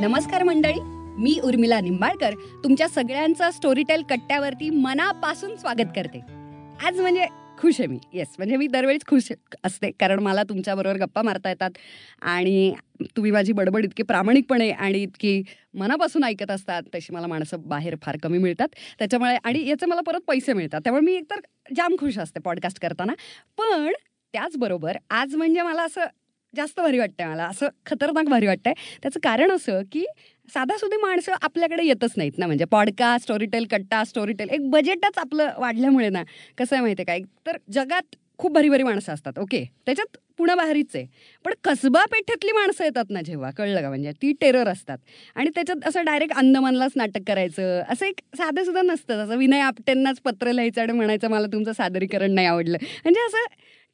नमस्कार मंडळी मी उर्मिला निंबाळकर तुमच्या सगळ्यांचं स्टोरीटेल कट्ट्यावरती मनापासून स्वागत करते. आज म्हणजे खुश आहे मी. येस म्हणजे मी दरवेळीच खुश असते कारण मला तुमच्याबरोबर गप्पा मारता येतात आणि तुम्ही माझी बडबड इतकी प्रामाणिकपणे आणि इतकी मनापासून ऐकत असतात तशी मला माणसं बाहेर फार कमी मिळतात. त्याच्यामुळे आणि याचे मला परत पैसे मिळतात त्यामुळे मी एकतर जाम खुश असते पॉडकास्ट करताना. पण त्याचबरोबर आज म्हणजे मला असं जास्त भारी वाटतंय मला. असं खतरनाक भारी वाटतंय. त्याचं कारण असं की साधासुधी माणसं आपल्याकडे येतच नाहीत ना. म्हणजे पॉडकास्ट स्टोरीटेल कट्टा स्टोरीटेल एक बजेटच आपलं वाढल्यामुळे ना कसं आहे माहिती आहे काय तर जगात खूप भारी भारी माणसं असतात ओके त्याच्यात पुण्याबाहेरीच आहे. पण कसबा पेठेतली माणसं येतात ना जेव्हा कळलं का? म्हणजे ती टेरर असतात. आणि त्याच्यात असं डायरेक्ट अंदमानलाच नाटक करायचं. असं एक साधं सुद्धा नसतं. असं विनय आपटेंनाच पत्र लिहायचं आणि म्हणायचं मला तुमचं सादरीकरण नाही आवडलं. म्हणजे असं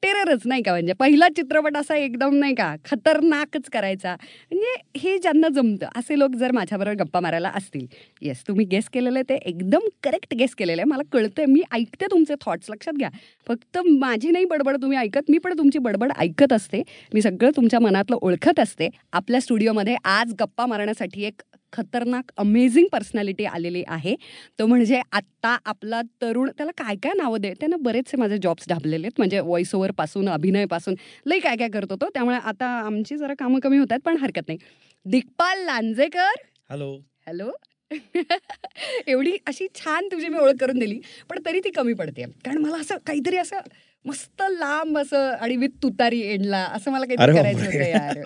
टेररच नाही का म्हणजे? पहिला चित्रपट असा एकदम नाही का खतरनाकच करायचा. म्हणजे हे ज्यांना जमतं असे लोक जर माझ्याबरोबर गप्पा मारायला असतील. येस तुम्ही गेस केलेलं ते एकदम करेक्ट गेस केलेलं आहे. मला कळतंय मी ऐकते तुमचे थॉट्स लक्षात घ्या. फक्त माझी नाही बडबड तुम्ही ऐकत मी पण तुमची बडबड ऐकत असते. मी सगळं तुमच्या मनातलं ओळखत असते. आपल्या स्टुडिओमध्ये आज गप्पा मारण्यासाठी एक खतरनाक अमेझिंग पर्सनॅलिटी आलेली आहे. तो म्हणजे आत्ता आपला तरुण त्याला काय काय नावं दे त्यानं बरेचसे माझे जॉब्स ढाबलेले आहेत. म्हणजे व्हॉइस ओव्हरपासून अभिनयपासून लई काय काय करतो तो त्यामुळे आता आमची जरा कामं कमी होत आहेत पण हरकत नाही. दिग्पाल लांजेकर? हॅलो हॅलो एवढी अशी छान तुझी मी ओळख करून दिली पण तरी ती कमी पडते कारण मला असं काहीतरी असं मस्त लांब असं आणि विथ तुतारी एंडला असं मला बापरे. करायचं होतं यार.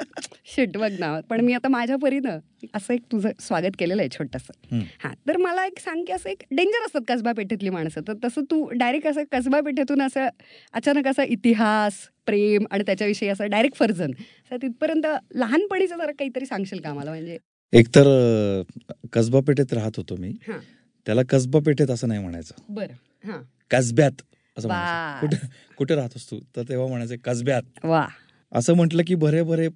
शिट बघ ना. पण मी आता माझ्या परीनं असं एक तुझं स्वागत केलेलं आहे छोटंसं. हं. हां तर मला एक सांग की असं एक डेंजर असतात कसबा पेठेतली माणसं. तर तसं तू डायरेक्ट असं कसबा पेठेतून असं अचानक असं इतिहास प्रेम आणि त्याच्याविषयी असं डायरेक्ट फर्जन असं तिथपर्यंत लहानपणीचं जरा काहीतरी सांगशील का मला? म्हणजे एकतर अ, कसबा पेठेत राहत होतो मी. त्याला कसबा पेठेत असं नाही म्हणायचं. बरं. हां. कसब्यात. असं. म्हणायचं. कुठे कुठे राहतोस तू? तर तेव्हा म्हणायचं कसब्यात. वा. असं म्हटलं की बरे बरे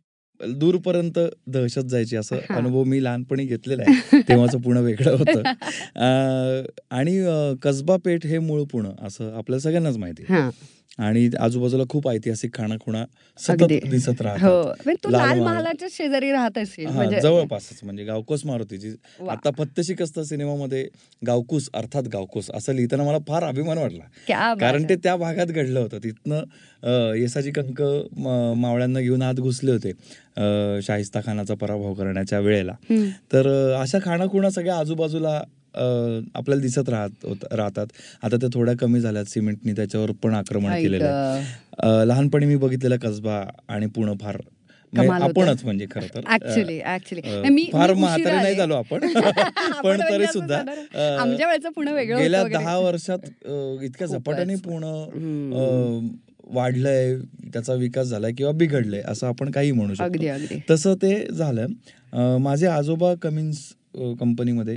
दूरपर्यंत दहशत जायची असं. अनुभव मी लहानपणी घेतलेला आहे. तेव्हाचं पुणं वेगळं होतं. आणि कसबा पेठ हे मूळ पुणं असं आपल्या सगळ्यांनाच माहिती आहे. आणि आजूबाजूला खूप ऐतिहासिक खाणाखुणा सतत. दिसत हो राहतात म्हणजे तू लाल लाल महाल. महालाच्या शेजारी राहत असेल म्हणजे जवळपासच म्हणजे गावकोस मारुतीची. आता पत्तशिक असतं सिनेमामध्ये गावकूस अर्थात गावकूस असं लिहिताना मला फार अभिमान वाटला कारण. ते त्या भागात घडलं होतं तिथनं अं, येसाची कंक मावळ्यांना घेऊन आत घुसले होते शाहिस्ता खानाचा पराभव करण्याच्या वेळेला. तर अशा खाणाखुणा सगळ्या आजूबाजूला आपल्याला दिसत राहत होत- राहतात आता त्या थोड्या कमी झाल्यात सिमेंटनी त्याच्यावर पण आक्रमण. केलेलं आहे लहानपणी मी बघितलेला कसबा आणि पुणे फार म्हणजे. आपणच म्हणजे खरं तर ऍक्च्युली ऍक्च्युली फार म्हातारे नाही. झालो आपण पण तरी सुद्धा साधारण अ, आमच्या वेळचं पुणे वेगळं गेल्या. दहा वर्षात इतक्या. झपाट्याने हम्म. वाढलंय त्याचा विकास झालाय किंवा बिघडलंय असं आपण काही म्हणू शकतो तसं ते झालं माझे आजोबा कमिन्स कंपनीमध्ये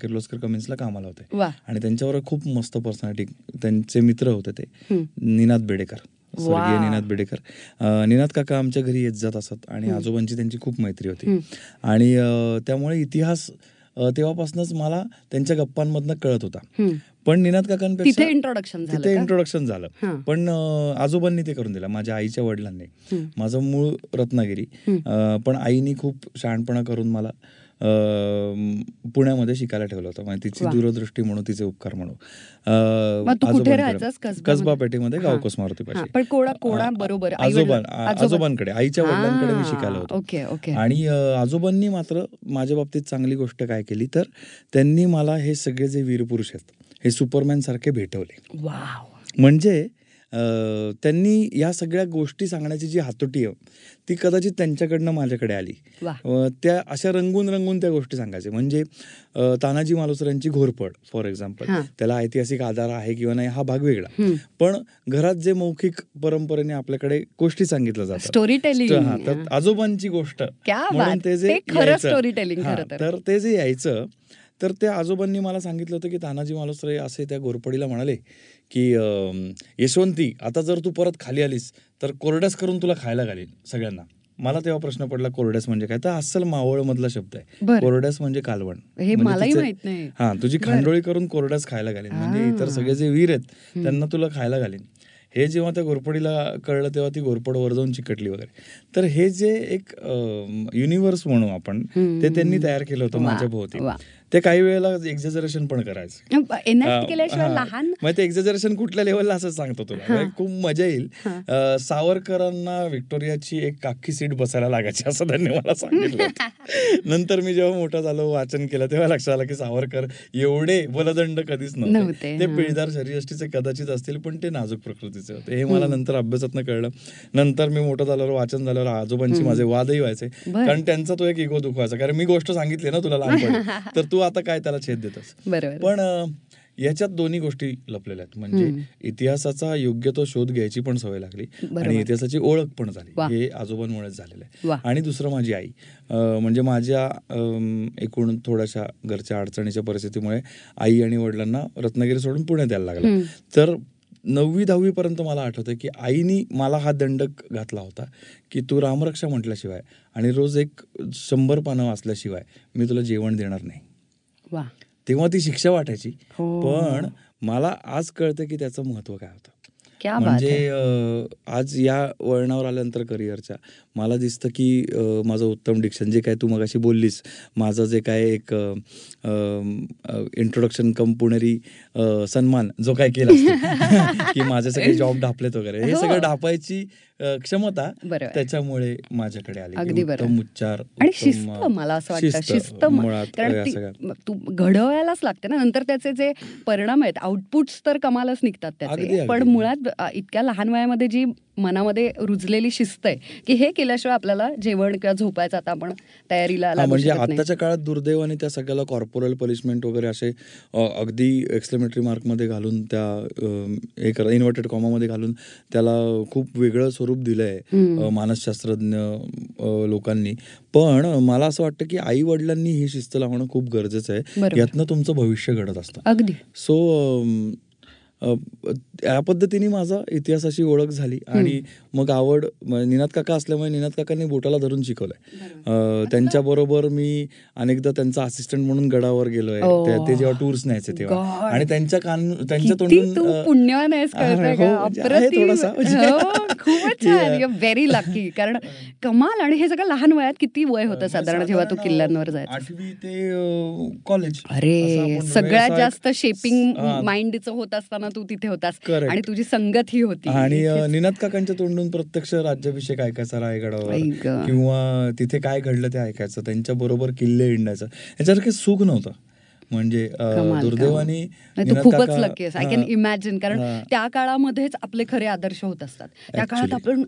किर्लोस्कर कमिन्सला कामाला होते आणि त्यांच्यावर खूप मस्त पर्सनॅलिटी त्यांचे मित्र होते ते. निनाद बेडेकर स्वर्गीय. निनाद बेडेकर निनाद काका आमच्या घरी येत जात असत आणि. आजोबांची त्यांची खूप मैत्री होती. आणि त्यामुळे इतिहास तेव्हापासूनच मला त्यांच्या गप्पांमधनं कळत होता. पण निनाद काकांपेक्षा तिथे इंट्रोडक्शन झालं तिथे? इंट्रोडक्शन झालं. पण आजोबांनी ते करून दिलं माझ्या आईच्या वडिलांनी. माझं मूळ रत्नागिरी पण आईनी खूप शहाणपणा करून मला पुण्यामध्ये शिकायला ठेवलं होतं. म्हणजे तिची. दूरदृष्टी म्हणू तिचे उपकार म्हणू अ, मग तू कुठे आजोबांकडे- राहायचास? कसब्यामध्ये? कसबा पेठेमध्ये. गावकोस मारुतीपाशी पण कोणा कोणा बरोबर. आजोबां आजोबांकडे. आईच्या वडिलांकडे मी शिकायला होतो. Okay okay. आणि आजोबांनी मात्र माझ्या बाबतीत चांगली गोष्ट काय केली तर त्यांनी मला हे सगळे जे वीरपुरुष आहेत हे सुपरमॅन सारखे भेटवले म्हणजे त्यांनी या सगळ्या गोष्टी सांगण्याची जी हातोटी आहे ती कदाचित त्यांच्याकडनं माझ्याकडे आली. त्या अशा रंगून रंगून त्या गोष्टी सांगायचे. म्हणजे तानाजी मालुसर यांची घोरपड फॉर एक्झाम्पल. त्याला ऐतिहासिक आधार आहे किंवा नाही हा भाग वेगळा. पण घरात जे मौखिक परंपरेने आपल्याकडे गोष्टी सांगितल्या जातात. स्टोरी टेलिंग हा, आजोबांची गोष्ट म्हणून ते जे स्टोरी टेलिंग तर ते जे यायचं तर त्या आजोबांनी मला सांगितलं होतं की तानाजी मालुसरे असे त्या घोरपडीला म्हणाले की यशवंती आता जर तू परत खाली आलीस तर कोरड्यास करून तुला खायला घालील सगळ्यांना मला तेव्हा प्रश्न पडला कोरड्यास म्हणजे काय तर अस्सल मावळ मधला शब्द आहे कोरड्यास म्हणजे कालवण हे म्हणजे मलाही माहीत नाही हा तुझी. खांडोळी करून कोरड्यास खायला घालीन म्हणजे इतर. सगळे जे वीर आहेत. त्यांना तुला खायला घालीन हे जेव्हा त्या घोरपडीला कळलं तेव्हा ती घोरपड वर जाऊन चिकटली वगैरे तर हे जे एक युनिव्हर्स म्हणू आपण. ते त्यांनी तयार केलं होतं माझ्या भोवती. ते काही वेळेला एक्झॅजरेशन पण करायचं. केल्याशिवाय. लहान मग ते एक्झॅजरेशन कुठल्या लेवलला असं सांगतो तुला. म्हणजे खूप मजा येईल. सावरकरांना व्हिक्टोरियाची एक अख्खी सीट बसायला लागायची असं त्यांनी मला सांगितलं. नंतर मी जेव्हा मोठा झालो वाचन केलं तेव्हा लक्षात आलं की सावरकर एवढे बलदंड कधीच नव्हते, ते. पिळदार शरीरष्टीचे कदाचित असतील पण ते नाजूक प्रकृतीचे होते. हे मला नंतर अभ्यासातनं कळलं. नंतर मी मोठं झाल्यावर वाचन झाल्यावर आजोबांची माझे वादही व्हायचे. कारण त्यांचा तो एक इगो दुखवायचा. कारण मी गोष्ट सांगितली ना तुला लहानपणी तर तू आता काय त्याला छेद देतस पण याच्यात दोन्ही गोष्टी लपलेल्या आहेत म्हणजे. इतिहासाचा योग्य तो शोध घ्यायची पण सवय लागली. आणि इतिहासाची ओळख पण झाली. हे आजोबांमुळेच झालेलं. आहे आणि दुसरं माझी आई म्हणजे माझ्या एकूण थोड्याशा घरच्या अडचणीच्या परिस्थितीमुळे आई आणि वडिलांना रत्नागिरी सोडून पुण्यात यायला लागलं. तर नववी दहावी पर्यंत मला आठवतं की आईनी मला हा दंडक घातला होता की तू रामरक्षा म्हटल्याशिवाय आणि रोज एक शंभर पानं वाचल्याशिवाय मी तुला जेवण देणार नाही तेव्हा ती शिक्षा वाटायची. हो. पण मला आज कळतं की त्याचं महत्त्व काय होतं. म्हणजे आज या वळणावर आल्यानंतर करिअरच्या मला दिसतं की माझं उत्तम डिक्शन जे काय तू मगाशी बोललीस माझं जे काय एक इंट्रोडक्शन कम पुणेरी सन्मान जो काय केला की माझे सगळे जॉब ढापलेत वगैरे हे हो. सगळं ढापायची क्षमता. त्याच्यामुळे माझ्याकडे आली अगदी बरोबर. उच्चार आणि शिस्त मला असं वाटतं शिस्त, कारण ती घडवायलाच लागते ना नंतर त्याचे जे परिणाम आहेत आउटपुट्स तर कमालच निघतात त्याचे. पण मुळात इतक्या लहान वयामध्ये जी मनामध्ये रुजलेली शिस्त आहे की हे केल्याशिवाय आपल्याला जेवण किंवा झोपायचं आता आपण तयारीला हा लागू म्हणजे. आताच्या काळात दुर्दैवाने त्या सगळ्याला कॉर्पोरल पनिशमेंट वगैरे असे अगदी एक्सप्लेमेटरी मार्कमध्ये घालून त्या अ, एक इन्व्हर्टेड कॉमामध्ये घालून त्याला खूप वेगळं स्वरूप हम्म. अ, मानसशास्त्रज्ञ लोकांनी पण मला असं वाटतं की आई वडिलांनी ही शिस्त लावणं खूप गरजेचं आहे. यातनं तुमचं भविष्य घडत असतं अगदी सो या पद्धतीने माझा इतिहासाची ओळख झाली. आणि मग आवड निनाद काका असल्यामुळे निनाद काकांनी बोटाला धरून शिकवलंय त्यांच्याबरोबर मी अनेकदा त्यांचा असिस्टंट म्हणून गडावर गेलोय. ते- जेव्हा टूर्स न्यायचे तेव्हा. आणि त्यांच्या कान त्यांच्या तोंडून पुण्यवान हो, थोडासा. हो, व्हेरी लकी कारण कमाल आणि हे सगळं लहान वयात किती वय होतं साधारण जेव्हा तू किल्ल्यांवर जायचं आठवी ते कॉलेज अरे सगळ्यात जास्त शेपिंग हा. माइंडचं होत असताना तू तिथे होतास. आणि तुझी संगत ही होती आणि. निनाद काकांच्या तोंडून प्रत्यक्ष राज्याभिषेक ऐकायचा रायगडावर. किंवा तिथे काय घडलं ते ऐकायचं त्यांच्या बरोबर किल्ले हिंडायचं याच्यावर काही सुख नव्हतं म्हणजे दुर्दैवाने तू खूपच लकी आहेस आय कॅन. इमॅजिन कारण. त्या काळामध्येच आपले खरे आदर्श होत असतात. त्या काळात आपण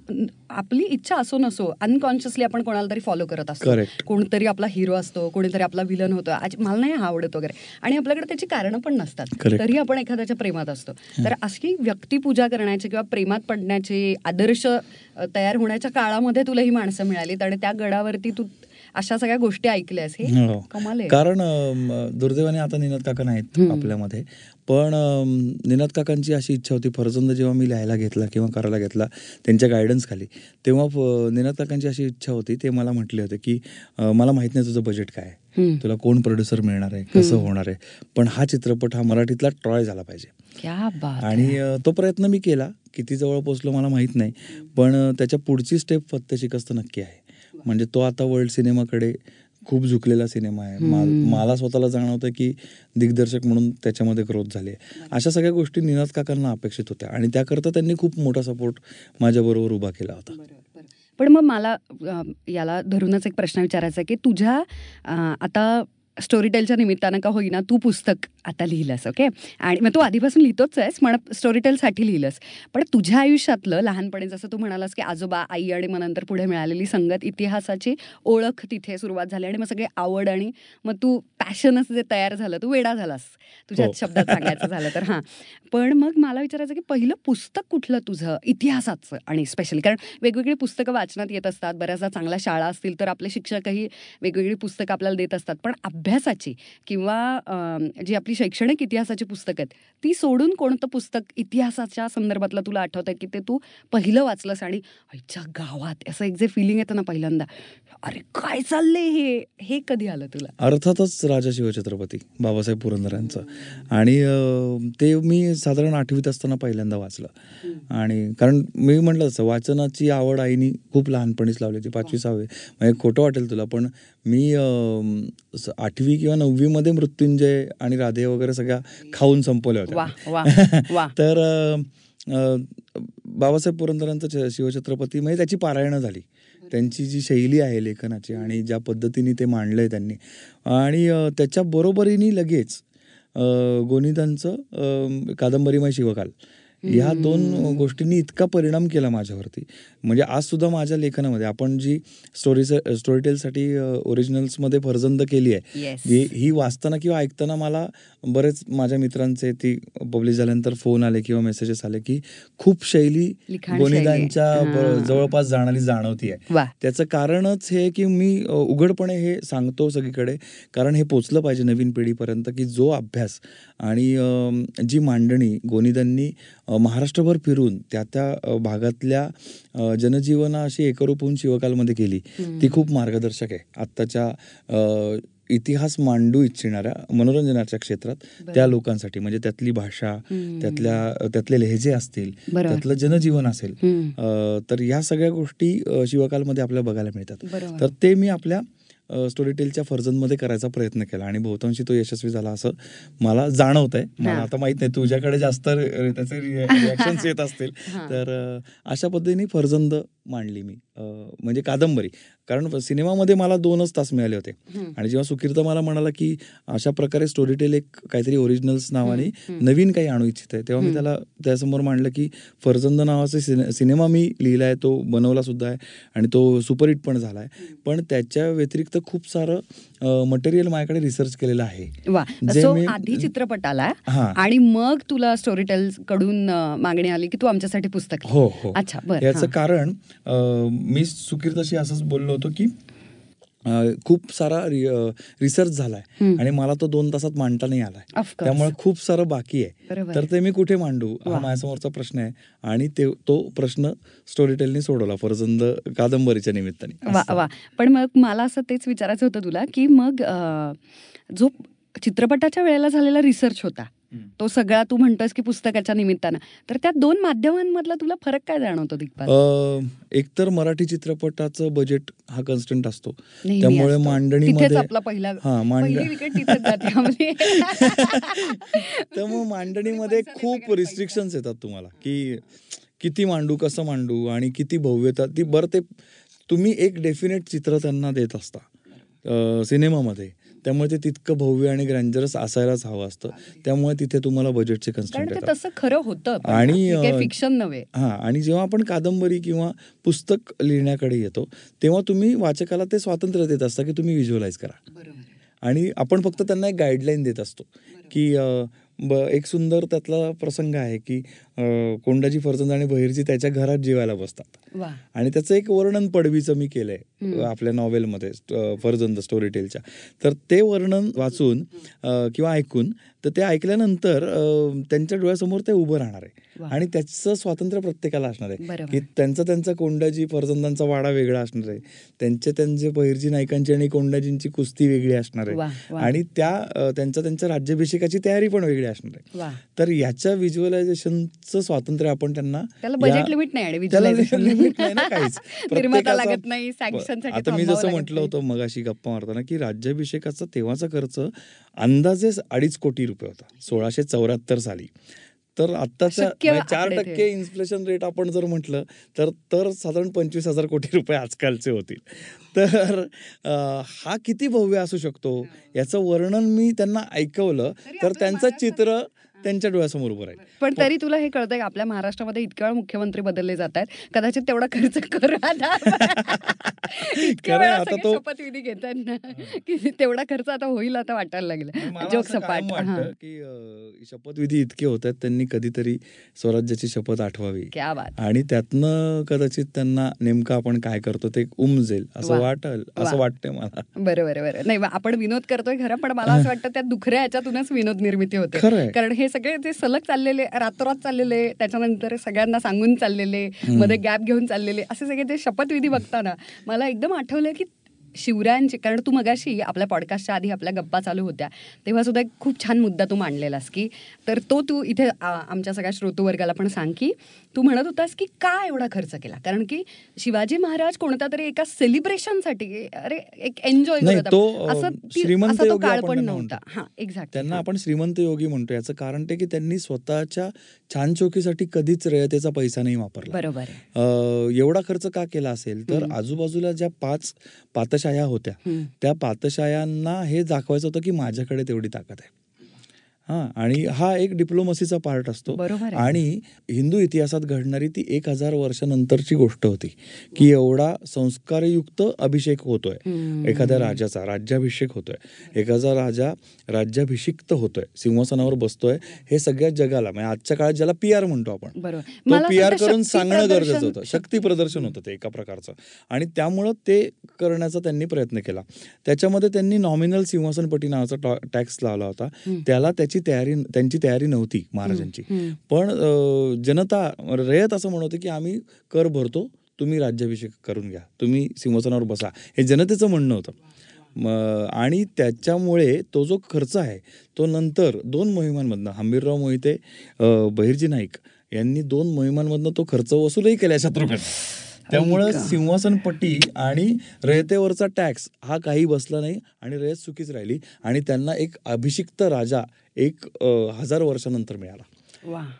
आपली इच्छा असो नसो अनकॉन्शियसली आपण कोणाला तरी फॉलो करत असतो. कोणतरी आपला हिरो असतो कोणीतरी आपला विलन होतो. आज मला नाही हा आवडत वगैरे. आणि आपल्याकडे त्याची कारणं पण नसतात. तरी आपण एखाद्याच्या प्रेमात असतो. तर अशी व्यक्तिपूजा करण्याची किंवा प्रेमात पडण्याची आदर्श तयार होण्याच्या काळामध्ये तुला ही माणसं मिळालीत आणि त्या गडावरती तू अशा सगळ्या गोष्टी ऐकल्यास हे हो. कमाल कारण दुर्दैवाने आता निनाद काका नाहीत. आपल्यामध्ये. पण निनाद काकांची अशी इच्छा होती फरजंद जेव्हा मी लिहायला घेतला किंवा करायला घेतला त्यांच्या गायडन्स खाली तेव्हा निनाद काकांची अशी इच्छा होती ते मला म्हटले होते की मला माहीत नाही तुझं बजेट काय. तुला कोण प्रोड्युसर मिळणार आहे कसं होणार आहे. पण हा चित्रपट हा मराठीतला ट्रॉय झाला पाहिजे. आणि तो प्रयत्न मी केला किती जवळ पोचलो मला माहीत नाही पण त्याच्या पुढची स्टेप फक्त शिकस्त नक्की आहे. म्हणजे तो आता वर्ल्ड सिनेमाकडे खूप झुकलेला सिनेमा आहे. मा- मला स्वतःला जाणवतं की दिग्दर्शक म्हणून त्याच्यामध्ये ग्रोथ झाली आहे. अशा सगळ्या गोष्टी निनाद काकांना अपेक्षित होत्या आणि त्याकरता त्यांनी खूप मोठा सपोर्ट माझ्याबरोबर उभा केला होता. पण मग मला याला धरूनच एक प्रश्न विचारायचा आहे की तुझ्या आता स्टोरी टेलच्या निमित्तानं का होईना तू पुस्तक आता लिहिलंस ओके आणि मग तू आधीपासून लिहितोच आहेस पण स्टोरी टेलसाठी लिहिलंस. पण तुझ्या आयुष्यातलं लहानपणी जसं तू म्हणालास की आजोबा आई आणि मग नंतर पुढे मिळालेली संगत इतिहासाची ओळख तिथे सुरुवात झाली आणि मग सगळे आवड आणि मग तू पॅशनच जे तयार झालं तू वेडा झालास. तुझ्या हो. शब्दात सांगायचं झालं तर हां. पण मग मला विचारायचं की पहिलं पुस्तक कुठलं तुझं इतिहासाचं? आणि स्पेशली कारण वेगवेगळी पुस्तकं वाचनात येत असतात बऱ्याचदा चांगल्या शाळा असतील तर आपले शिक्षकही वेगवेगळी पुस्तकं आपल्याला देत असतात पण अभ्यासाची किंवा जी आपली शैक्षणिक इतिहासाची पुस्तकं आहेत ती सोडून कोणतं पुस्तक इतिहासाच्या संदर्भातलं तुला आठवतं की ते तू पहिलं वाचलंस आणि आईच्या गावात असं एक जे फिलिंग येतं ना पहिल्यांदा अरे काय चाललंय हे? हे कधी आलं तुला? अर्थातच राजा शिवछत्रपती बाबासाहेब पुरंदरांचं आणि ते मी साधारण आठवीत असताना पहिल्यांदा वाचलं. आणि कारण मी म्हटलं तसं वाचनाची आवड आईनी खूप लहानपणीच लावली होती पाचवी सहावी. म्हणजे खोटं वाटेल तुला पण मी आठवी किंवा नववीमध्ये मृत्युंजय आणि राधे वगैरे सगळ्या खाऊन संपवल्या होत्या. तर बाबासाहेब पुरंदरांचं शिवछत्रपती म्हणजे त्याची पारायणं झाली. त्यांची जी शैली आहे लेखनाची आणि ज्या पद्धतीने ते मांडलंय त्यांनी. आणि त्याच्या बरोबरीने लगेच गोनीदांचं कादंबरीमय शिवकाल. ह्या दोन गोष्टींनी इतका परिणाम केला माझ्यावरती. म्हणजे आज सुद्धा माझ्या लेखनामध्ये आपण जी स्टोरी स्टोरी टेलसाठी ओरिजिनल्समध्ये फरजंद केली आहे येस ही वाचताना किंवा ऐकताना मला बरेच माझ्या मित्रांचे ती पब्लिश झाल्यानंतर फोन आले किंवा मेसेजेस आले की खूप शैली गोनिदांच्या. जवळपास जाणारी जाणवती आहे त्याचं कारणच हे की मी उघडपणे हे सांगतो सगळीकडे कारण हे पोचलं पाहिजे नवीन पिढीपर्यंत की जो अभ्यास आणि जी मांडणी गोनिदांनी महाराष्ट्रभर फिरून त्या त्या भागातल्या जनजीवना अशी एकरूप होऊन शिवकालमध्ये केली ती खूप मार्गदर्शक आहे आत्ताच्या इतिहास मांडू इच्छिणाऱ्या मनोरंजनाच्या क्षेत्रात त्या लोकांसाठी म्हणजे त्यातली भाषा. त्यातल्या त्यातले लहेजे असतील. त्यातलं जनजीवन असेल तर या सगळ्या गोष्टी शिवकालमध्ये आपल्याला बघायला मिळतात. तर ते मी आपल्या स्टोरी टेलच्या फर्जनमध्ये करायचा प्रयत्न केला आणि बहुतांशी तो यशस्वी झाला असं मला जाणवत आहे मला. आता माहीत नाही तुझ्याकडे जास्त त्याचे रिॲक्शन्स येत असतील. तर अशा पद्धतीने फर्जंद मांडली मी म्हणजे कादंबरी कारण सिनेमामध्ये मला दोनच तास मिळाले होते. आणि जेव्हा सुकीर्त मला म्हणाला की अशा प्रकारे स्टोरी टेल एक काहीतरी ओरिजिनल्स नावाने. नवीन काही आणू इच्छित आहे तेव्हा मी. त्याला त्यासमोर मांडलं की फरजंद नावाचा सिने सिनेमा मी लिहिला आहे तो बनवला सुद्धा आहे आणि तो सुपरहिट पण झाला आहे पण त्याच्या व्यतिरिक्त खूप सारं मटेरियल माझ्याकडे रिसर्च केलेलं आहे आधी चित्रपट आला. आणि मग तुला स्टोरी टेल कडून मागणी आली की तू आमच्यासाठी पुस्तक. हो हो अच्छा याचं. कारण मी सुकीर्तशी असंच बोललो होतो की खूप सारा रिसर्च झालाय. आणि मला तो दोन तासात मांडता नाही आलाय. त्यामुळे खूप सारं बाकी आहे तर ते मी कुठे मांडू हा. माझ्यासमोरचा प्रश्न आहे आणि ते तो प्रश्न स्टोरी टेलनी सोडवला फरजंद कादंबरीच्या निमित्ताने वा. वा पण मग मला असं तेच विचारायचं होतं तुला की मग जो चित्रपटाच्या वेळेला झालेला रिसर्च होता. तो सगळा तू म्हणतोस की पुस्तकाच्या निमित्तानं. तर त्या दोन माध्यमांमधला तुला फरक काय जाणवतो दिग्पाल? एकतर मराठी चित्रपटाचं बजेट हा कन्स्टंट असतो. त्यामुळे. मांडणीमध्ये तिथेच आपला पहिला हा. तर मग मांडणीमध्ये खूप रिस्ट्रिक्शन्स येतात तुम्हाला की किती मांडू कसं मांडू आणि किती भव्यता. ती बरं ते तुम्ही एक डेफिनेट चित्र त्यांना देत असता सिनेमामध्ये. त्यामुळे ते तितकं भव्य आणि ग्रँजरस असायलाच हवं असतं. त्यामुळे तिथे तुम्हाला बजेटचे कन्स्टंट तसं खरं होतं. आणि, फिक्शन नव्हे. हा आणि जेव्हा आपण कादंबरी किंवा पुस्तक लिहिण्याकडे येतो तेव्हा तुम्ही वाचकाला ते स्वातंत्र्य देत असता की तुम्ही व्हिज्युअलाइज करा. आणि आपण फक्त त्यांना एक गाईडलाईन देत असतो की ब एक सुंदर त्यातला प्रसंग आहे की अ, कोंडाजी फरजंद आणि बहिरजी त्याच्या घरात जेवायला बसतात. आणि त्याचं एक वर्णन पडवीचं मी केलंय. आपल्या नॉवेलमध्ये अ, फरजंद स्टोरी टेलच्या तर ते वर्णन वाचून किंवा ऐकून तर ते ऐकल्यानंतर त्यांच्या डोळ्यासमोर ते उभं राहणार आहे. आणि त्याचं स्वातंत्र्य प्रत्येकाला असणार आहे. की त्यांचा त्यांचा कोंडाजी फरजंदांचा वाडा वेगळा असणार आहे. त्यांचे त्यांचे बहिरजी नायकांची आणि कोंडाजींची कुस्ती वेगळी असणार आहे. आणि त्या अ, त्यांच्या त्यांच्या राज्याभिषेकाची तयारी पण वेगळी असणार आहे. तर याच्या व्हिज्युअलायझेशनचं स्वातंत्र्य आपण त्यांना त्याला या- बजेट लिमिट नाही आणि त्याला visualization. लिमिट नाही ना काहीच लागत नाही आता मी जसं म्हटलं. होतं मगाशी गप्पा मारताना की राज्याभिषेकाचा तेव्हाचा खर्च अंदाजे अडीच कोटी रुपये होता सोळाशे चौऱ्याहत्तर साली तर आत्ताच्या म्हणजे चार. टक्के इन्फ्लेशन रेट आपण जर म्हटलं तर तर साधारण पंचवीस हजार कोटी रुपये आजकालचे होतील तर हा किती भव्य असू शकतो याचं वर्णन मी त्यांना ऐकवलं तर त्यांचं चित्र त्यांच्या डोळ्यासमोर उभं राहील. पण तरी तुला हे कळतंय की? आपल्या महाराष्ट्रामध्ये इतक्या वेळा मुख्यमंत्री बदलले जात आहेत कदाचित तेवढा खर्च करू आता. तो- शपथविधी घेतात ना की तेवढा खर्च आता होईल आता वाटायला लागला. जोक सपाट हां. की शपथविधी इतके होत आहेत त्यांनी कधीतरी स्वराज्याची शपथ आठवावी. आणि त्यातनं कदाचित त्यांना नेमकं आपण काय करतो ते उमजेल असं. वाटल असं. वाटतंय मला. बरं बरं बरं नाही आपण विनोद करतोय खरं पण मला असं वाटतं त्या दुखऱ्या ह्याच्यातूनच विनोद निर्मिती होते. कारण हे सगळे जे सलग चाललेले रातोरात चाललेले त्याच्यानंतर सगळ्यांना सांगून चाललेले मध्ये गॅप घेऊन चाललेले असे सगळे ते शपथविधी बघताना मला एकदम आठवलं की शिवरायांची कारण तू मगाशी आपल्या पॉडकास्टच्या आधी आपल्या गप्पा चालू होत्या. तेव्हा सुद्धा एक खूप छान मुद्दा तू मांडलेलास की तर तो तू इथे आमच्या सगळ्या श्रोतूवर्गाला पण सांग की तू म्हणत होतास की का एवढा खर्च केला? कारण की शिवाजी महाराज कोणत्या तरी एका सेलिब्रेशनसाठी अरे एक एन्जॉय करत असं काळ पण नव्हता. हा एक्झॅक्ट त्यांना आपण श्रीमंत योगी म्हणतो. याचं कारण ते की त्यांनी स्वतःच्या छान चोकीसाठी कधीच रयतेचा पैसा नाही वापरला. बरोबर एवढा खर्च का केला असेल? तर. आजूबाजूला ज्या पाच पातशाया होत्या. त्या पातशायांना हे दाखवायचं होतं की माझ्याकडे तेवढी ताकद आहे हा आणि हा एक डिप्लोमसीचा पार्ट असतो. आणि हिंदू इतिहासात घडणारी ती एक हजार वर्षानंतरची गोष्ट होती की एवढा संस्कारयुक्त अभिषेक होतोय. एखाद्या राजाचा राज्याभिषेक होतोय. एखादा राजा राज्याभिषिक्त होतोय सिंहासनावर बसतोय हे सगळ्या जगाला म्हणजे आजच्या काळात ज्याला पी आर म्हणतो आपण तो पी आर करून सांगणं गरजेचं होतं. शक्ती प्रदर्शन होतं ते एका प्रकारचं. आणि त्यामुळं ते करण्याचा त्यांनी प्रयत्न केला. त्याच्यामध्ये त्यांनी नॉमिनल सिंहासनपटी नावाचा टॅक्स लावला होता. त्याला त्याची तयारी त्यांची तयारी नव्हती महाराजांची. पण जनता रयत असं म्हणत की आम्ही कर भरतो तुम्ही राज्याभिषेक करून घ्या तुम्ही सिंहासनावर बसा. हे जनतेचं म्हणणं होतं. आणि त्याच्यामुळे तो जो खर्च आहे तो नंतर दोन मोहिमांमधनं हंबीरराव मोहिते बहिर्जी नाईक यांनी दोन मोहिमांमधनं तो खर्च वसूलही केला शत्रुघ्न त्यामुळं सिंहासनपट्टी आणि रयतेवरचा टॅक्स हा काही बसला नाही आणि रयत सुखीच राहिली. आणि त्यांना एक अभिषिक्त राजा एक हजार वर्षानंतर मिळाला.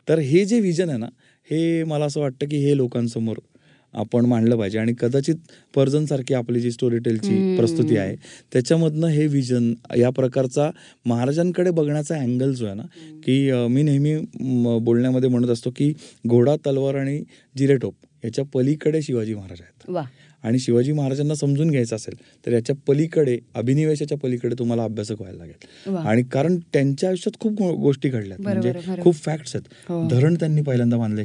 तर हे जे विजन आहे ना हे मला असं वाटतं की हे लोकांसमोर आपण मांडलं पाहिजे आणि कदाचित पर्जन सारखी आपली जी स्टोरी टेलची. प्रस्तुती आहे त्याच्यामधनं हे विजन या प्रकारचा महाराजांकडे बघण्याचा अँगल जो आहे ना की मी नेहमी बोलण्यामध्ये म्हणत असतो की घोडा तलवार आणि जिरेटोप याच्या पलीकडे शिवाजी महाराज आहेत. आणि शिवाजी महाराजांना समजून घ्यायचं असेल तर याच्या पलीकडे अभिनिवेशाच्या पलीकडे तुम्हाला अभ्यासक व्हायला लागेल. आणि कारण त्यांच्या आयुष्यात खूप गोष्टी घडल्यात. बरोबर, म्हणजे. खूप फॅक्ट्स आहेत. हो. धरण त्यांनी पहिल्यांदा बांधले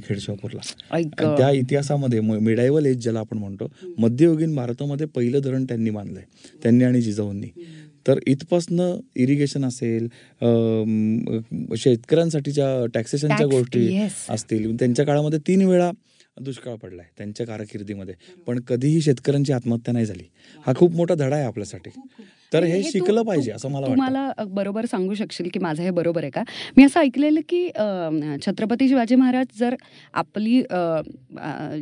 आणि त्या इतिहासामध्ये मिडायवल एज ज्याला आपण म्हणतो मध्ययुगीन भारतामध्ये पहिलं धरण त्यांनी बांधलंय. त्यांनी आणि जिजाऊंनी. तर इथपासनं इरिगेशन असेल शेतकऱ्यांसाठीच्या टॅक्सेशनच्या गोष्टी. असतील. त्यांच्या काळामध्ये तीन वेळा दुष्काळ पडलाय त्यांच्या कारकिर्दीमध्ये. पण कधीही शेतकऱ्यांची आत्महत्या नाही झाली. हा खूप मोठा धडा आहे आपल्यासाठी. तर हे शिकलं पाहिजे असं मला तू वाटतं. मला अ, बरोबर सांगू शकशील की माझं हे बरोबर आहे का? मी असं ऐकलेलं की छत्रपती शिवाजी महाराज जर आपली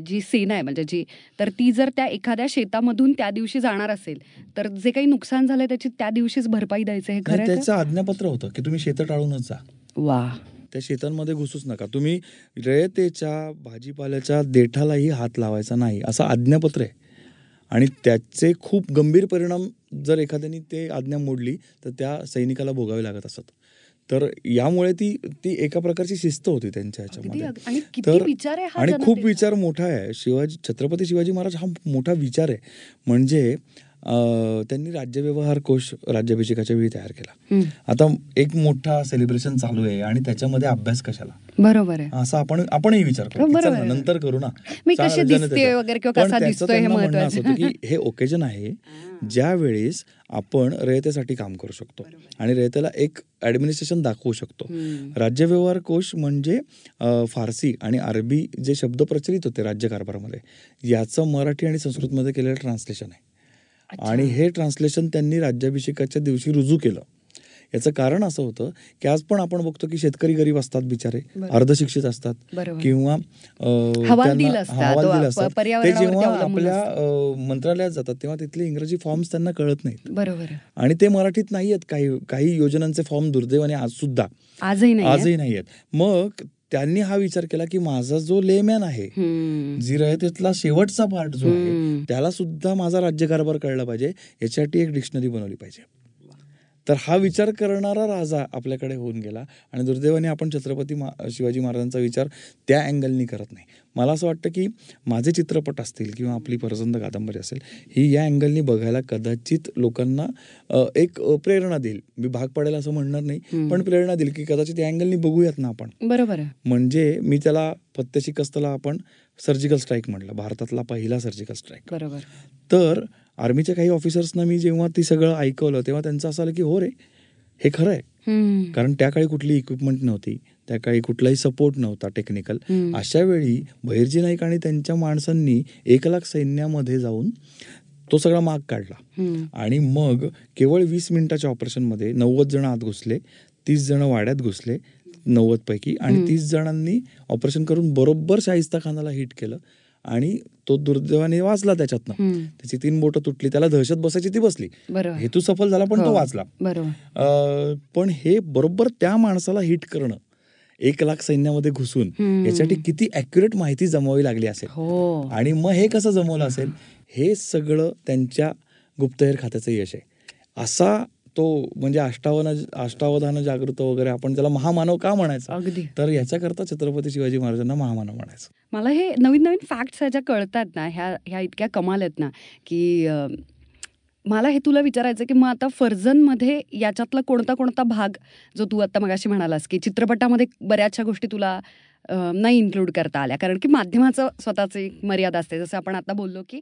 जी सेना आहे म्हणजे जी तर ती जर त्या एखाद्या शेतामधून त्या दिवशी जाणार असेल तर जे काही नुकसान झालंय त्याची त्या दिवशीच भरपाई द्यायचं हे खरं त्याचं आज्ञापत्र होतं की तुम्ही शेतं टाळूनच जा? वा. त्या शेतांमध्ये घुसूच नका. तुम्ही रयतेच्या भाजीपाल्याच्या देठालाही हात लावायचा नाही असं आज्ञापत्र आहे. आणि त्याचे खूप गंभीर परिणाम जर एखाद्याने ते आज्ञा मोडली तर त्या सैनिकाला भोगावे लागत असत. तर यामुळे ती ती एका प्रकारची शिस्त होती त्यांच्या ह्याच्यामध्ये तर आणि खूप. विचार मोठा आहे. शिवाजी छत्रपती शिवाजी महाराज हा मोठा विचार आहे. म्हणजे त्यांनी राज्यव्यवहार कोश राज्याभिषेकाच्या वेळी तयार केला. आता एक मोठा सेलिब्रेशन चालू आहे आणि त्याच्यामध्ये अभ्यास कशाला? बरोबर आहे. असं आपण आपणही विचार करू. नंतर करू ना. मी कशी वगैरे किंवा हे की हे ओकेजन आहे ज्या वेळेस आपण रयतेसाठी काम करू शकतो आणि रयतेला एक ऍडमिनिस्ट्रेशन दाखवू शकतो. हम्म. राज्यव्यवहार कोश म्हणजे फारसी आणि अरबी जे शब्द प्रचलित होते राज्यकारभारामध्ये याचं मराठी आणि संस्कृतमध्ये केलेलं ट्रान्सलेशन आहे. आणि हे ट्रान्सलेशन त्यांनी राज्याभिषेकाच्या दिवशी रुजू केलं याचं कारण असं होतं की आज पण आपण बघतो की शेतकरी गरीब असतात बिचारे. अर्धशिक्षित असतात. किंवा ते जेव्हा आपल्या मंत्रालयात जातात तेव्हा तिथले इंग्रजी फॉर्म्स त्यांना कळत नाहीत बरोबर. आणि ते मराठीत नाही आहेत काही काही योजनांचे फॉर्म दुर्दैवाने आज सुद्धा? आजही नाही आहेत मग त्यांनी हा विचार केला की माझा जो लेमॅन आहे. जी रयतेतला शेवटचा पार्ट जो आहे. त्याला सुद्धा माझा राज्यकारभार कळला पाहिजे याच्यासाठी एक डिक्शनरी बनवली पाहिजे तर हा विचार करणारा राजा आपल्याकडे होऊन गेला आणि दुर्दैवाने आपण छत्रपती मा शिवाजी महाराजांचा विचार त्या अँगलनी करत नाही. मला असं वाटतं की माझे चित्रपट असतील किंवा आपली परसंद कादंबरी असेल ही या अँगलनी बघायला कदाचित लोकांना एक प्रेरणा देईल. मी भाग पडेल असं म्हणणार नाही. पण प्रेरणा देईल की कदाचित या अँगलनी बघूयात ना आपण. बरोबर म्हणजे मी त्याला पत्त्याशी कस्तला आपण सर्जिकल स्ट्राईक म्हटलं भारतातला पहिला सर्जिकल स्ट्राईक बरोबर. तर आर्मीच्या काही ऑफिसर्सना मी जेव्हा ती सगळं ऐकवलं तेव्हा त्यांचं असं आलं की हो रे हे खरं आहे. कारण त्या काळी कुठली इक्विपमेंट नव्हती त्या काळी कुठलाही सपोर्ट नव्हता टेक्निकल. अशा वेळी बहिर्जी नाईक आणि त्यांच्या माणसांनी एक लाख सैन्यामध्ये जाऊन तो सगळा माग काढला. आणि मग केवळ वीस मिनिटाच्या ऑपरेशनमध्ये नव्वद जण आत घुसले तीस जण वाड्यात घुसले नव्वद पैकी आणि. तीस जणांनी ऑपरेशन करून बरोबर शाहिस्ता खानाला हिट केलं आणि तो दुर्दैवाने वाचला त्याच्यातनं. त्याची तीन बोटं तुटली त्याला दहशत बसायची ती बसली. हेतू सफल झाला पण तो हो. वाचला. पण हे बरोबर त्या माणसाला हिट करणं एक लाख सैन्यामध्ये घुसून. याच्यासाठी किती अॅक्युरेट माहिती जमवावी लागली असेल. हो. आणि मग हे कसं जमवलं असेल? हे सगळं त्यांच्या गुप्तहेर खात्याचं यश आहे. असा तो म्हणजे अष्टावन अष्टावधान जागृत वगैरे आपण त्याला महामानव का म्हणायचा? अगदी. तर याच्याकरता छत्रपती शिवाजी महाराजांना महामानव म्हणायचं. मला हे नवीन नवीन फॅक्ट्स ह्याच्या कळतात ना ह्या ह्या इतक्या कमाल आहेत ना की मला हे तुला विचारायचं की मग आता फर्जनमध्ये याच्यातला कोणता कोणता भाग जो तू आता मगाशी म्हणालास की चित्रपटामध्ये बऱ्याचशा गोष्टी तुला नाही इन्क्लूड करता आल्या. कारण की माध्यमाचं स्वतःचं एक मर्यादा असते. जसं आपण आता बोललो की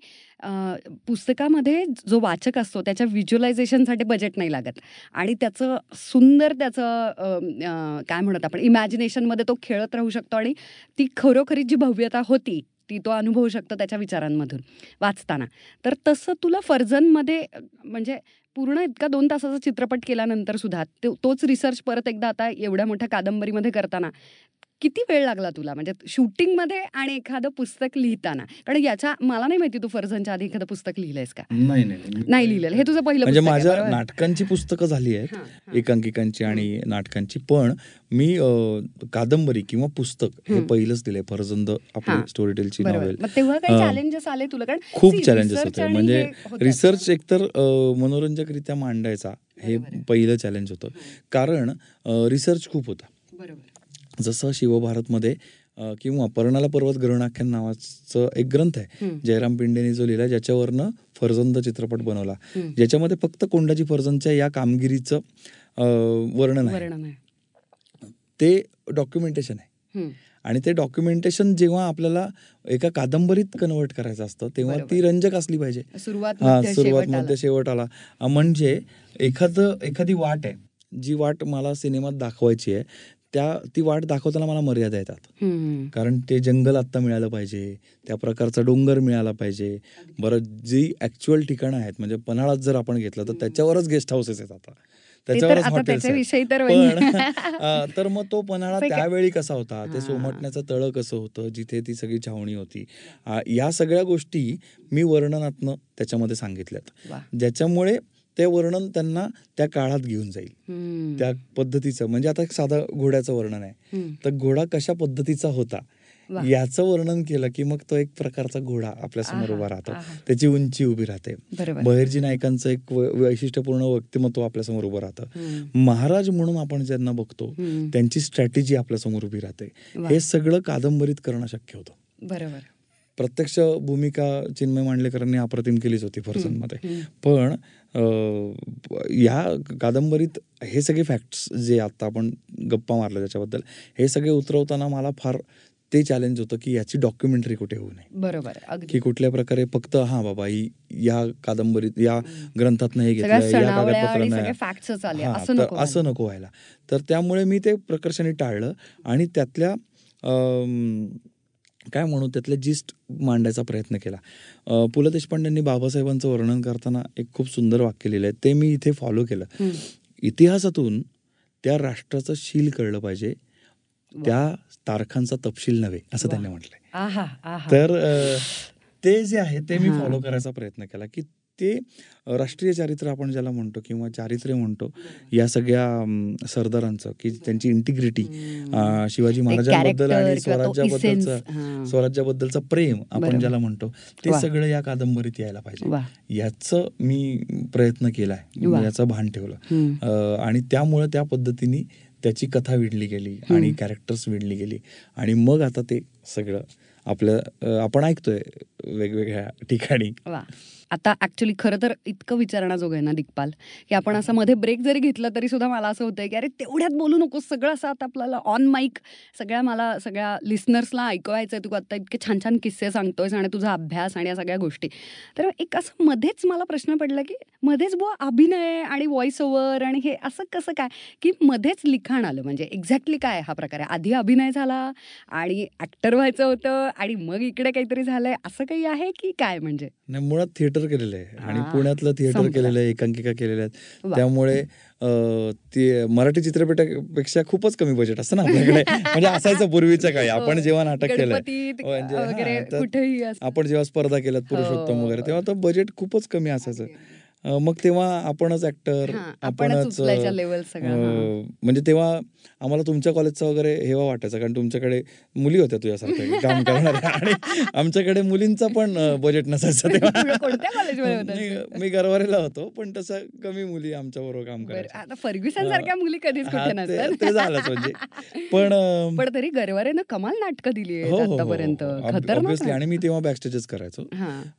पुस्तकामध्ये जो वाचक असतो त्याच्या व्हिज्युअलायझेशनसाठी बजेट नाही लागत. आणि त्याचं सुंदर त्याचं काय म्हणत आपण इमॅजिनेशनमध्ये तो खेळत राहू शकतो आणि ती खरोखरी जी भव्यता होती ती तो अनुभवू शकतो त्याच्या विचारांमधून वाचताना. तर तसं तुला फर्जनमध्ये म्हणजे पूर्ण इतका दोन तासाचा चित्रपट केल्यानंतर सुद्धा तो- तोच रिसर्च परत एकदा आता एवढ्या मोठ्या कादंबरीमध्ये करताना किती वेळ लागला तुला? म्हणजे शूटिंगमध्ये आणि एखादं पुस्तक लिहिताना. कारण याच्या मला नाही माहिती तू फर्जनच्या आधी एखादं पुस्तक लिहिलंयस का? नाही नाही लिहिलेलं. हे तुझं पहिलं म्हणजे माझ्या? नाटकांची पुस्तकं झाली आहेत. एकांकिकांची आणि नाटकांची. पण मी कादंबरी किंवा पुस्तक हे. पहिलंच दिलंय फरजंद आपली. स्टोरी टेलची बरोबर. नॉवेल मग तेव्हा काही चॅलेंजेस आले तुला? कारण खूप चॅलेंजेस होते. म्हणजे. रिसर्च एकतर मनोरंजकरित्या मांडायचा हे. पहिलं चॅलेंज होतं. कारण रिसर्च खूप होता. बरोबर. जसं शिवभारतमध्ये किंवा पर्णाला पर्वत ग्रहणाख्यान नावाचं एक ग्रंथ आहे. जयराम पिंडेने जो लिहिला ज्याच्यावरनं फर्जंद चित्रपट बनवला. ज्याच्यामध्ये फक्त कोंडाजी फर्जंदच्या या कामगिरीचं वर्णन आहे ते डॉक्युमेंटेशन आहे. आणि ते डॉक्युमेंटेशन जेव्हा आपल्याला एका कादंबरीत कन्वर्ट करायचं असतं तेव्हा. ती रंजक असली पाहिजे सुरुवात हा मध्य, सुरुवात शेवट आला. मध्ये शेवट आला म्हणजे एखादं एखादी वाट आहे जी वाट मला सिनेमात दाखवायची आहे त्या ती वाट दाखवताना मला मर्यादा येतात. कारण ते जंगल आत्ता मिळालं पाहिजे त्या प्रकारचा डोंगर मिळाला पाहिजे. बरं जी ऍक्च्युअल ठिकाणं आहेत म्हणजे पन्हाळात जर आपण घेतलं तर त्याच्यावरच गेस्ट हाऊसेस आहेत आता. त्याच्यावरच हॉटेल्स पण तर मग तो पन्हाळा त्यावेळी कसा होता? ते. सोमटण्याचं तळं कसं होतं? जिथे ती सगळी छावणी होती. या सगळ्या गोष्टी मी वर्णनातनं त्याच्यामध्ये सांगितल्यात. ज्याच्यामुळे ते वर्णन त्यांना त्या काळात घेऊन जाईल. त्या पद्धतीचं म्हणजे आता एक साधा घोड्याचं वर्णन आहे. तर घोडा कशा पद्धतीचा होता. याचं वर्णन केलं की मग तो एक प्रकारचा घोडा आपल्यासमोर उभा राहतो. त्याची उंची उभी राहते बहिर्जी नायकांचं एक वैशिष्ट्यपूर्ण व्यक्तिमत्व आपल्यासमोर उभं राहतं. महाराज म्हणून आपण ज्यांना बघतो. त्यांची स्ट्रॅटेजी आपल्यासमोर उभी राहते. हे सगळं कादंबरीत करणं शक्य होतं बरोबर प्रत्यक्ष भूमिका चिन्मय मांडलेकरांनी अप्रतिम केलीच होती फर्जनमध्ये हम्म. पण अं, या कादंबरीत हे सगळे फॅक्ट्स जे आता आपण गप्पा मारल्या त्याच्याबद्दल हे सगळे उतरवताना मला फार ते चॅलेंज होतं की याची डॉक्युमेंटरी कुठे होऊ नये. बरोबर की कुठल्या प्रकारे फक्त हा बाबा ही या कादंबरीत या ग्रंथातनं हे सगळ्या घेतलं असं नको व्हायला. तर त्यामुळे मी ते प्रकर्षाने टाळलं आणि त्यातल्या काय म्हणू त्यातल्या जिस्ट मांडायचा प्रयत्न केला. पु ल देशपांडेंनी बाबासाहेबांचं वर्णन करताना एक खूप सुंदर वाक्य लिहिलं आहे. ते मी इथे फॉलो केलं. इतिहासातून त्या राष्ट्राचं शील कळलं पाहिजे. त्या तारखांचा तपशील नव्हे असं त्यांनी म्हटलंय. आहा आहा. तर ते जे आहे ते मी. फॉलो करायचा प्रयत्न केला की ते राष्ट्रीय चारित्र्य आपण ज्याला म्हणतो किंवा चारित्र्य म्हणतो या सगळ्या सरदारांचं की त्यांची इंटिग्रिटी शिवाजी महाराजांबद्दल आणि स्वराज्याबद्दलचं स्वराज्याबद्दलचं प्रेम आपण. ज्याला म्हणतो ते. सगळं या कादंबरीत यायला पाहिजे. याचं मी प्रयत्न केलाय. याचं भान ठेवलं. आणि त्यामुळे त्या पद्धतीने त्याची कथा विडली गेली आणि कॅरेक्टर्स विडली गेली. आणि मग आता ते सगळं आपलं आपण ऐकतोय वेगवेगळ्या ठिकाणी. आता ऍक्च्युली खरं तर इतकं विचारण्याजोगं आहे ना दिग्पाल की आपण असं मध्ये ब्रेक जरी घेतला तरी सुद्धा मला असं होतंय की अरे तेवढ्यात बोलू नकोस सगळं असं आता आपल्याला ऑन माईक सगळ्या मला सगळ्या लिस्नर्सला ऐकवायचं आहे तू आता इतके छान छान किस्से सांगतोयस आणि तुझा अभ्यास आणि या सगळ्या गोष्टी. तर एक असं मध्येच मला प्रश्न पडला की मध्येच बुवा अभिनय आणि व्हॉइस ओव्हर आणि हे असं कसं काय? की मध्येच लिखाण आलं म्हणजे एक्झॅक्टली काय हा प्रकार आहे? आधी अभिनय झाला आणि ऍक्टर व्हायचं होतं आणि मग इकडे काहीतरी झालंय असं काही आहे की काय म्हणजे? मुळात थिएटर केलेलं आहे आणि पुण्यातलं थिएटर. केलेलं आहे एकांकिका केलेल्या आहेत. त्यामुळे ते मराठी चित्रपटापेक्षा खूपच कमी बजेट असतं ना आपल्याकडे म्हणजे असायचं पूर्वीच्या काळी आपण हो. जेव्हा नाटक केलंय गणपतीत म्हणजे. आपण जेव्हा स्पर्धा केल्यात पुरुषोत्तम हो. वगैरे तेव्हा तर बजेट खूपच कमी असायचं मग तेव्हा आपणच ऍक्टर आपणच. म्हणजे तेव्हा आम्हाला तुमच्या कॉलेजचा वगैरे हेवा वाटायचा कारण तुमच्याकडे मुली होत्या तुझ्यासारख्या काम करणाऱ्या आणि आमच्याकडे मुलींचा पण बजेट नसायचं तेव्हा. मी- गरवारेला होतो पण तसं कमी मुली आमच्या बरोबर काम आता फर्ग्युसन सारख्या मुली कधीच ते- झालंच म्हणजे. पण पण तरी गरवारेनं कमाल नाटकं दिली हो, हो, हो, आतापर्यंत. आणि. मी तेव्हा बॅकस्टेजच करायचो.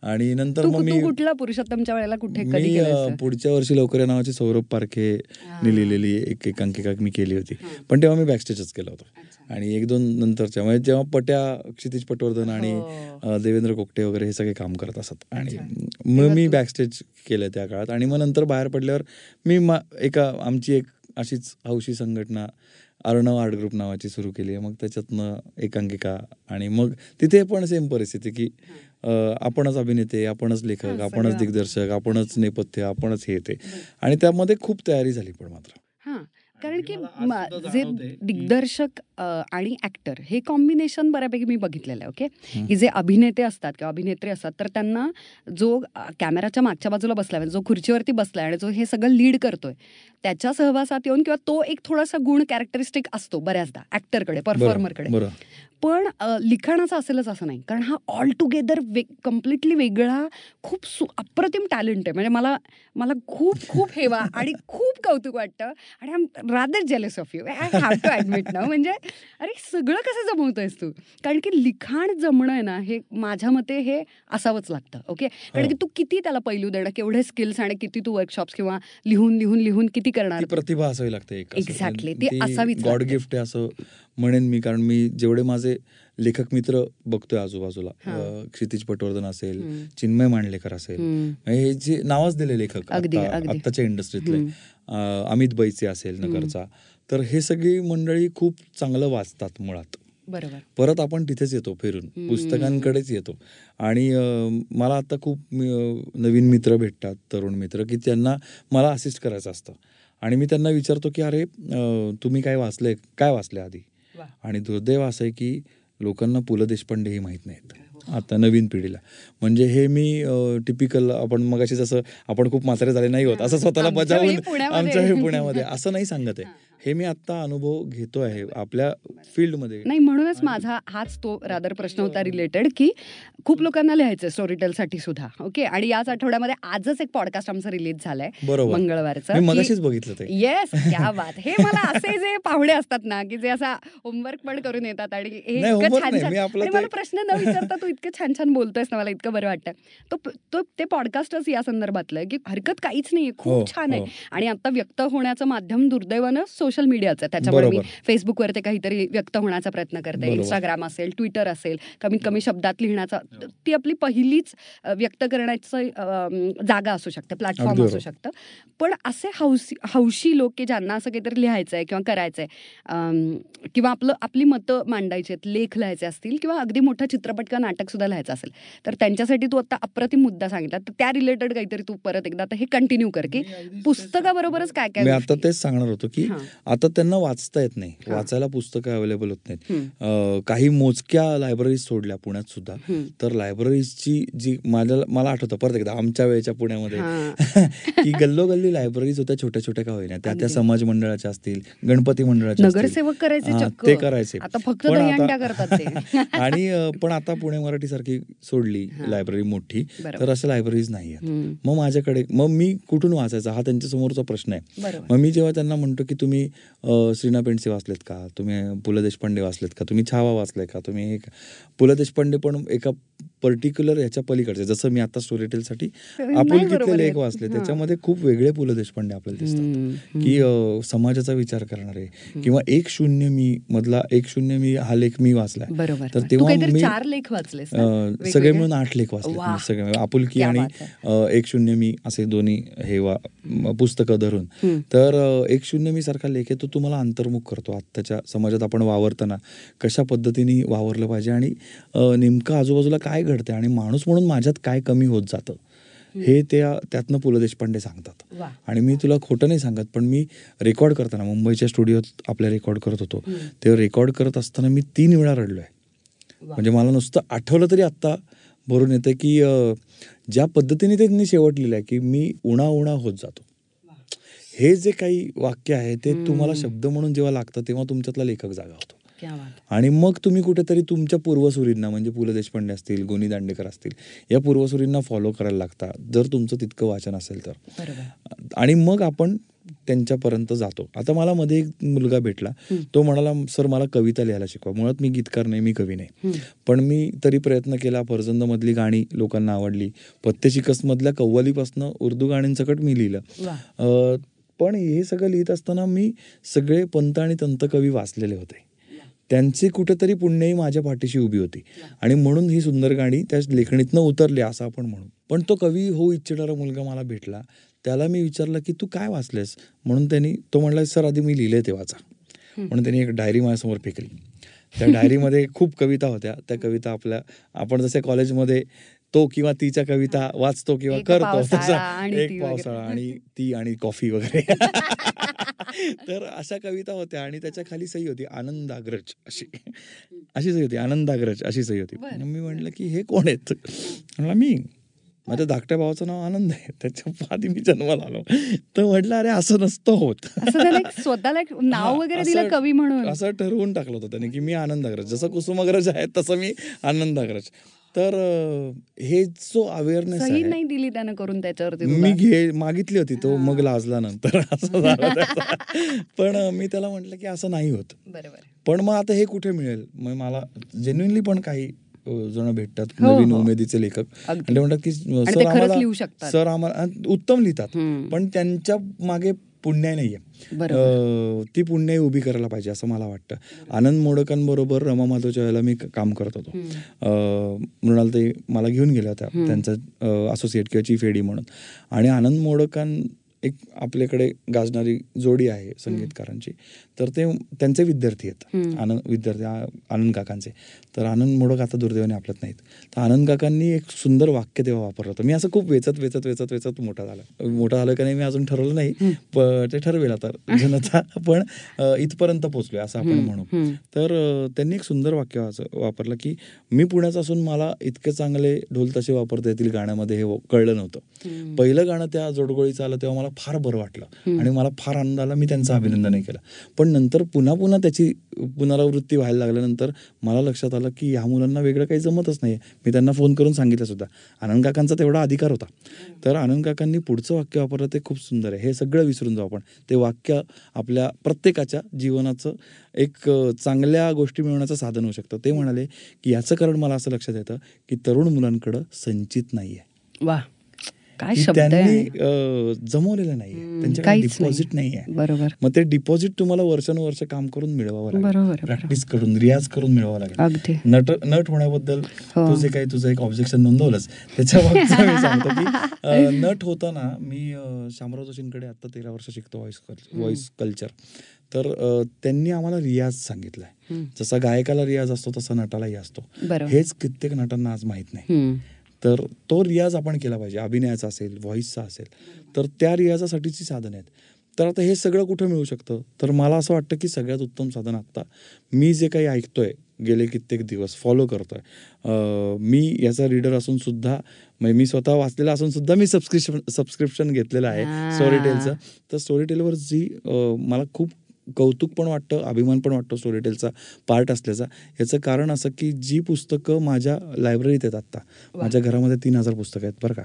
आणि नंतर मग मी कुठला पुरुषोत्तमच्या वेळेला कुठे मी पुढच्या वर्षी लवकर या नावाची सौरभ पारखे लिहिलेली एक एकांकिका मी केली होती. पण तेव्हा मी बॅकस्टेजच केलं होतं. आणि एक दोन नंतरच्या म्हणजे जेव्हा पट्या क्षितिज पटवर्धन आणि हो. देवेंद्र कोकटे वगैरे हे सगळे काम करत असत. आणि मग मी बॅकस्टेज केलं त्या काळात. आणि मग नंतर बाहेर पडल्यावर मी मा- एका आमची एक अशीच हौशी संघटना अर्णव आर्ट ग्रुप नावाची सुरू केली मग त्याच्यातनं एकांकिका आणि मग तिथे पण सेम परिस्थिती की आपणच अभिनेते आपणच लेखक आपणच दिग्दर्शक आपणच नेपथ्य आपणच हे ते. आणि त्यामध्ये खूप तयारी झाली पण मात्र. हा. कारण की जे दिग्दर्शक आणि ऍक्टर हे कॉम्बिनेशन बऱ्यापैकी मी बघितलेलं आहे ओके? की जे अभिनेते असतात किंवा अभिनेत्री असतात तर त्यांना जो कॅमेराच्या मागच्या बाजूला बसलाय म्हणजे जो खुर्चीवरती बसलाय आणि जो हे सगळं लीड करतोय त्याच्या सहवासात येऊन किंवा तो एक थोडासा गुण कॅरेक्टरिस्टिक असतो बऱ्याचदा ऍक्टरकडे परफॉर्मरकडे. पण लिखाणाचा असेलच असं नाही. कारण हा ऑल टुगेदर वे कम्प्लिटली वेगळा खूप सु अप्रतिम टॅलेंट आहे. म्हणजे मला मला खूप खूप हेवा आणि खूप कौतुक वाटतं. आणि I am rather jealous of you I have to admit ना म्हणजे अरे सगळं कसं जमवतोयस तू? कारण की लिखाण जमणं आहे ना हे माझ्या मते हे असावंच लागतं. ओके कारण हो. की तू किती त्याला पैलू देणं केवढे स्किल्स आणि किती तू वर्कशॉप्स किंवा लिहून लिहून लिहून किती करणार? प्रतिभा असावी लागते एक. असं. Exactly. ती असावीच गॉड. गिफ्ट आहे असं म्हणेन मी कारण मी जेवढे माझे लेखक मित्र बघतोय आजूबाजूला क्षितिज पटवर्धन असेल. चिन्मय मांडलेकर असेल हे जे नावच दिले लेखक. आत्ताच्या इंडस्ट्रीतले. अमित बैचे असेल नगरचा. तर हे सगळी मंडळी खूप चांगलं वाचतात मुळात. बरोबर. परत आपण तिथेच येतो फिरून. पुस्तकांकडेच येतो. आणि मला आता खूप नवीन मित्र भेटतात तरुण मित्र की त्यांना मला असिस्ट करायचं असतं. आणि मी त्यांना विचारतो की अरे तुम्ही काय वाचलंय? काय वाचले आधी. आणि दुर्दैव असं आहे की लोकांना पु ल देशपांडे हे माहीत नाहीत. आता नवीन पिढीला. म्हणजे हे मी टिपिकल आपण मगाशी जसं आपण खूप म्हातारे झाले नाही होत असं स्वतःला बजावून. आमच्या हे पुण्यामध्ये. असं नाही सांगत आहे. हे मी आत्ता अनुभव घेतो आहे आपल्या फील्डमध्ये. नाही म्हणूनच माझा हाच तो रादर प्रश्न होता रिलेटेड की खूप लोकांना लिहायचं स्टोरीटेलसाठी सुद्धा ओके आणि याच आठवड्यामध्ये आजच एक पॉडकास्ट आमचा रिलीज झालाय मंगळवारचं. मगाशीच बघितलं ते. येस क्या बात. हे मला असे जे पाहुणे असतात ना की जे असा होमवर्क पण करून येतात आणि हे छान छान मला प्रश्न न विचारता तू इतकं छान छान बोलतोयस ना मला इतकं बरं वाटतं तो तो पॉडकास्टच या संदर्भातलं की हरकत काहीच नाहीये. हो, खूप छान आहे. हो. आणि आता व्यक्त होण्याचं माध्यम दुर्दैवानं सोशल मीडियाचं आहे त्याच्यामुळे मी. फेसबुकवर ते काहीतरी व्यक्त होण्याचा प्रयत्न करते. इंस्टाग्राम असेल ट्विटर असेल कमीत कमी शब्दात लिहिण्याचा ती आपली पहिलीच व्यक्त करण्याचं जागा असू शकते प्लॅटफॉर्म असू. शकतं पण असे हौसी हौशी लोक की ज्यांना असं काहीतरी लिहायचं आहे किंवा करायचं आहे किंवा आपलं आपली मतं मांडायची आहेत लेख लिहायचे असतील किंवा अगदी मोठा चित्रपट किंवा नाटक सुद्धा लिहायचं असेल तर त्यांच्यासाठी तू आता अप्रतिम मुद्दा सांगितला तर त्या रिलेटेड काहीतरी तू परत एकदा आता हे कंटिन्यू कर की पुस्तकाबरोबरच काय काय? आता तेच सांगणार होतो की. आता त्यांना वाचता येत नाही. वाचायला पुस्तकं अवेलेबल होत नाहीत काही मोजक्या लायब्ररीज सोडल्या पुण्यात सुद्धा. तर लायब्ररीजची जी माझ्या मला आठवतं परत एकदा आमच्या वेळेच्या पुण्यामध्ये. की गल्लोगल्ली लायब्ररीज होत्या छोट्या छोट्या का होईना त्या त्या. समाज मंडळाच्या असतील गणपती मंडळाच्या. नगरसेवक करायचे ते करायचे फक्त आणि पण आता पुणे मराठी सारखी सोडली. लायब्ररी मोठी. तर अशा लायब्ररीज नाही आहेत. मग माझ्याकडे मग मी कुठून वाचायचा हा त्यांच्या समोरचा प्रश्न आहे मग मी जेव्हा त्यांना म्हणतो की तुम्ही श्रीना पेंडसे वाचलेत का? तुम्ही पु ल देशपांडे वाचलेत का? तुम्ही छावा वाचलाय का? तुम्ही एक पु ल देशपांडे पण एका पर्टिक्युलर ह्याच्या पलीकडचे जसं मी आता स्टोरी साठी नाही आपुलकीतले बरोबर लेख. वाचले. त्याच्यामध्ये खूप वेगळे पु ल देशपांडे आपल्याला दिसतात. की समाजाचा विचार करणारे किंवा एक शून्य मी मधला एक शून्य मी हा लेख मी वाचलाय तर तेव्हा मी चार लेख वेगवेगळे? सगळे मिळून आठ लेख वाचले. सगळे आपुलकी आणि एक शून्य मी असे दोन्ही हे पुस्तकं धरून. तर एक शून्य मी सारखा लेख आहे तो तुम्हाला अंतर्मुख करतो आत्ताच्या समाजात आपण वावरताना कशा पद्धतीने वावरलं पाहिजे आणि नेमकं आजूबाजूला काय घडतंय आणि माणूस म्हणून माझ्यात काय कमी होत जातं हे त्या त्यातनं पु ल देशपांडे सांगतात. आणि मी तुला खोटं नाही सांगत पण मी रेकॉर्ड करताना मुंबईच्या स्टुडिओत आपल्या रेकॉर्ड करत होतो. तेव्हा रेकॉर्ड करत असताना मी तीन वेळा रडलोय वा. म्हणजे मला नुसतं आठवलं तरी आत्ता भरून येतं की ज्या पद्धतीने ते त्यांनी शेवट लिहिलंय की मी उणा उणा होत जातो हे जे काही वाक्य आहे ते तुम्हाला शब्द म्हणून जेव्हा लागतं तेव्हा तुमच्यातला लेखक जागा होतो. आणि मग तुम्ही कुठेतरी तुमच्या पूर्वसुरींना म्हणजे पु ल देशपांडे असतील गोनी दांडेकर असतील या पूर्वसुरींना फॉलो करायला लागता जर तुमचं तितकं वाचन असेल तर. आणि मग आपण त्यांच्यापर्यंत जातो. आता मला मध्ये एक मुलगा भेटला. तो म्हणाला सर मला कविता लिहायला शिकवा. मुळात मी गीतकार नाही मी कवी नाही. पण मी तरी प्रयत्न केला फरजंदमधली गाणी लोकांना आवडली. पत्ते शिकसमधल्या कव्वालीपासनं उर्दू गाण्यांसकट मी लिहिलं. पण हे सगळं लिहित असताना मी सगळे पंत आणि तंतकवी वाचलेले होते. त्यांची कुठेतरी पुण्यही माझ्या पाठीशी उभी होती. आणि म्हणून ही सुंदर गाणी त्या लेखणीतनं उतरली असं आपण म्हणू. पण तो कवी हो इच्छिणारा मुलगा मला भेटला. त्याला मी विचारलं की तू काय वाचलेस म्हणून त्यांनी तो म्हणला सर आधी मी लिहिले ते वाचा. म्हणून त्यांनी एक डायरी माझ्यासमोर फेकली. त्या डायरीमध्ये खूप कविता होत्या. त्या कविता आपल्या आपण जसे कॉलेजमध्ये तो किंवा तिच्या कविता वाचतो किंवा करतो तसा एक. पावसाळा आणि ती आणि कॉफी वगैरे. तर अशा कविता होत्या आणि त्याच्याखाली सही होती आनंदाग्रज अशी. अशी सही होती आनंदाग्रज अशी सही होती. मी म्हटलं की हे कोण आहेत? म्हणला मी. माझ्या धाकट्या भावाचं नाव आनंद आहे. त्याच्या आधी मी जन्माला आलो. तर म्हटलं अरे असं नसतं होत. स्वतःला नाव वगैरे दिलं कवी म्हणून. असं ठरवून टाकलं होतं त्याने की मी आनंदाग्रज. जसं कुसुमाग्रज आहे तसं मी आनंदाग्रज. तर हे जो अवेअरनेस आहे नाही दिली त्यानं करून त्याच्यावरती मी. घे मागितली होती तो मग लाजला नंतर असं झालं. पण मी त्याला म्हटलं की असं नाही होत बरोबर पण मग आता हे कुठे मिळेल मग मला जेन्युनली पण काही जण भेटतात हो, नवीन हो. उमेदीचे लेखक ते म्हणतात की सर आम्हाला. सर आम्हाला उत्तम लिहितात. पण त्यांच्या मागे पुण्याई नाहीये. ती पुण्याई उभी करायला पाहिजे असं मला वाटतं. आनंद मोडकांबरोबर रमा माधवच्या वेळेला मी काम करत होतो. मृणाल ते मला घेऊन गेल्या होत्या. त्यांचा असोसिएट किंवा चीफ एडी म्हणून. आणि आनंद मोडकां एक आपल्याकडे गाजणारी जोडी आहे संगीतकारांची. तर ते त्यांचे विद्यार्थी आहेत. आनंद विद्यार्थी आनंद काकांचे. तर आनंद मोडक आता दुर्दैवाने आपल्यात नाहीत. तर आनंद काकांनी एक सुंदर वाक्य तेव्हा वापरलं होतं. मी असं खूप वेचत वेचत वेचत वेचत मोठा झाला. मोठा झालं का नाही मी अजून ठरवलं नाही ते ठरवेल आता. जनता पण इथपर्यंत पोहोचलोय असं आपण म्हणू. तर त्यांनी एक सुंदर वाक्य वापरलं की मी पुण्याचा असून मला इतके चांगले ढोल तसे वापरता येतील गाण्यामध्ये हे कळलं नव्हतं. पहिलं गाणं त्या जोडगोळीचं आलं तेव्हा मला फार बरं वाटलं. आणि मला फार आनंद आला मी त्यांचं अभिनंदनही केलं. पण नंतर पुन्हा पुन्हा त्याची पुनरावृत्ती व्हायला लागल्यानंतर मला लक्षात आलं की ह्या मुलांना वेगळं काही जमतच नाही मी त्यांना फोन करून सांगितलं सुद्धा. आनंद काकांचा तेवढा अधिकार होता. तर आनंद काकांनी पुढचं वाक्य वापरलं ते खूप सुंदर आहे. हे सगळं विसरून जाऊ आपण. ते वाक्य आपल्या प्रत्येकाच्या जीवनाचं एक चांगल्या गोष्टी मिळवण्याचं साधन होऊ शकतं. ते म्हणाले की याचं कारण मला असं लक्षात येतं की तरुण मुलांकडं संचित नाही आहे वा काय शब्द त्यांनी जमवलेलं नाहीये. त्यांच्याकडे डिपॉझिट नाहीये. बरोबर. मग ते डिपॉझिट तुम्हाला वर्षानुवर्ष काम करून मिळवावं लागेल. बरोबर. प्रॅक्टिस करून रियाज करून मिळवावं लागेल. नट नट होण्याबद्दल हो. तू जे काही तुझं एक ऑब्जेक्शन नोंदवलंच त्याच्या मी सांगतो की नट होताना मी शामराव जोशींकडे आता तेरा वर्ष शिकतो व्हॉइस व्हॉइस कल्चर तर त्यांनी आम्हाला रियाज सांगितलाय. जसा गायकाला रियाज असतो तसा नटालाही असतो. हेच कित्येक नटांना आज माहीत नाही. तर तो रियाज आपण केला पाहिजे. अभिनयाचा असेल व्हॉइसचा असेल. तर त्या रियाजासाठीची साधन आहेत. तर आता हे सगळं कुठं मिळू शकतं? तर मला असं वाटतं की सगळ्यात उत्तम साधन आत्ता मी जे काही ऐकतोय गेले कित्येक दिवस फॉलो करतोय अं, मी याचा रीडर असून सुद्धा म्हणजे मी स्वतः वाचलेला असून सुद्धा मी सबस्क्रिप्शन सबस्क्रिप्शन घेतलेलं आहे आ. स्टोरी टेलचं तर स्टोरी टेलवर जी मला खूप कौतुक पण वाटतं अभिमान पण वाटतो स्टोरी टेलचा पार्ट असल्याचा याचं कारण असं की जी पुस्तकं माझ्या लायब्ररीत आहेत आत्ता. माझ्या घरामध्ये तीन हजार पुस्तकं आहेत बरं का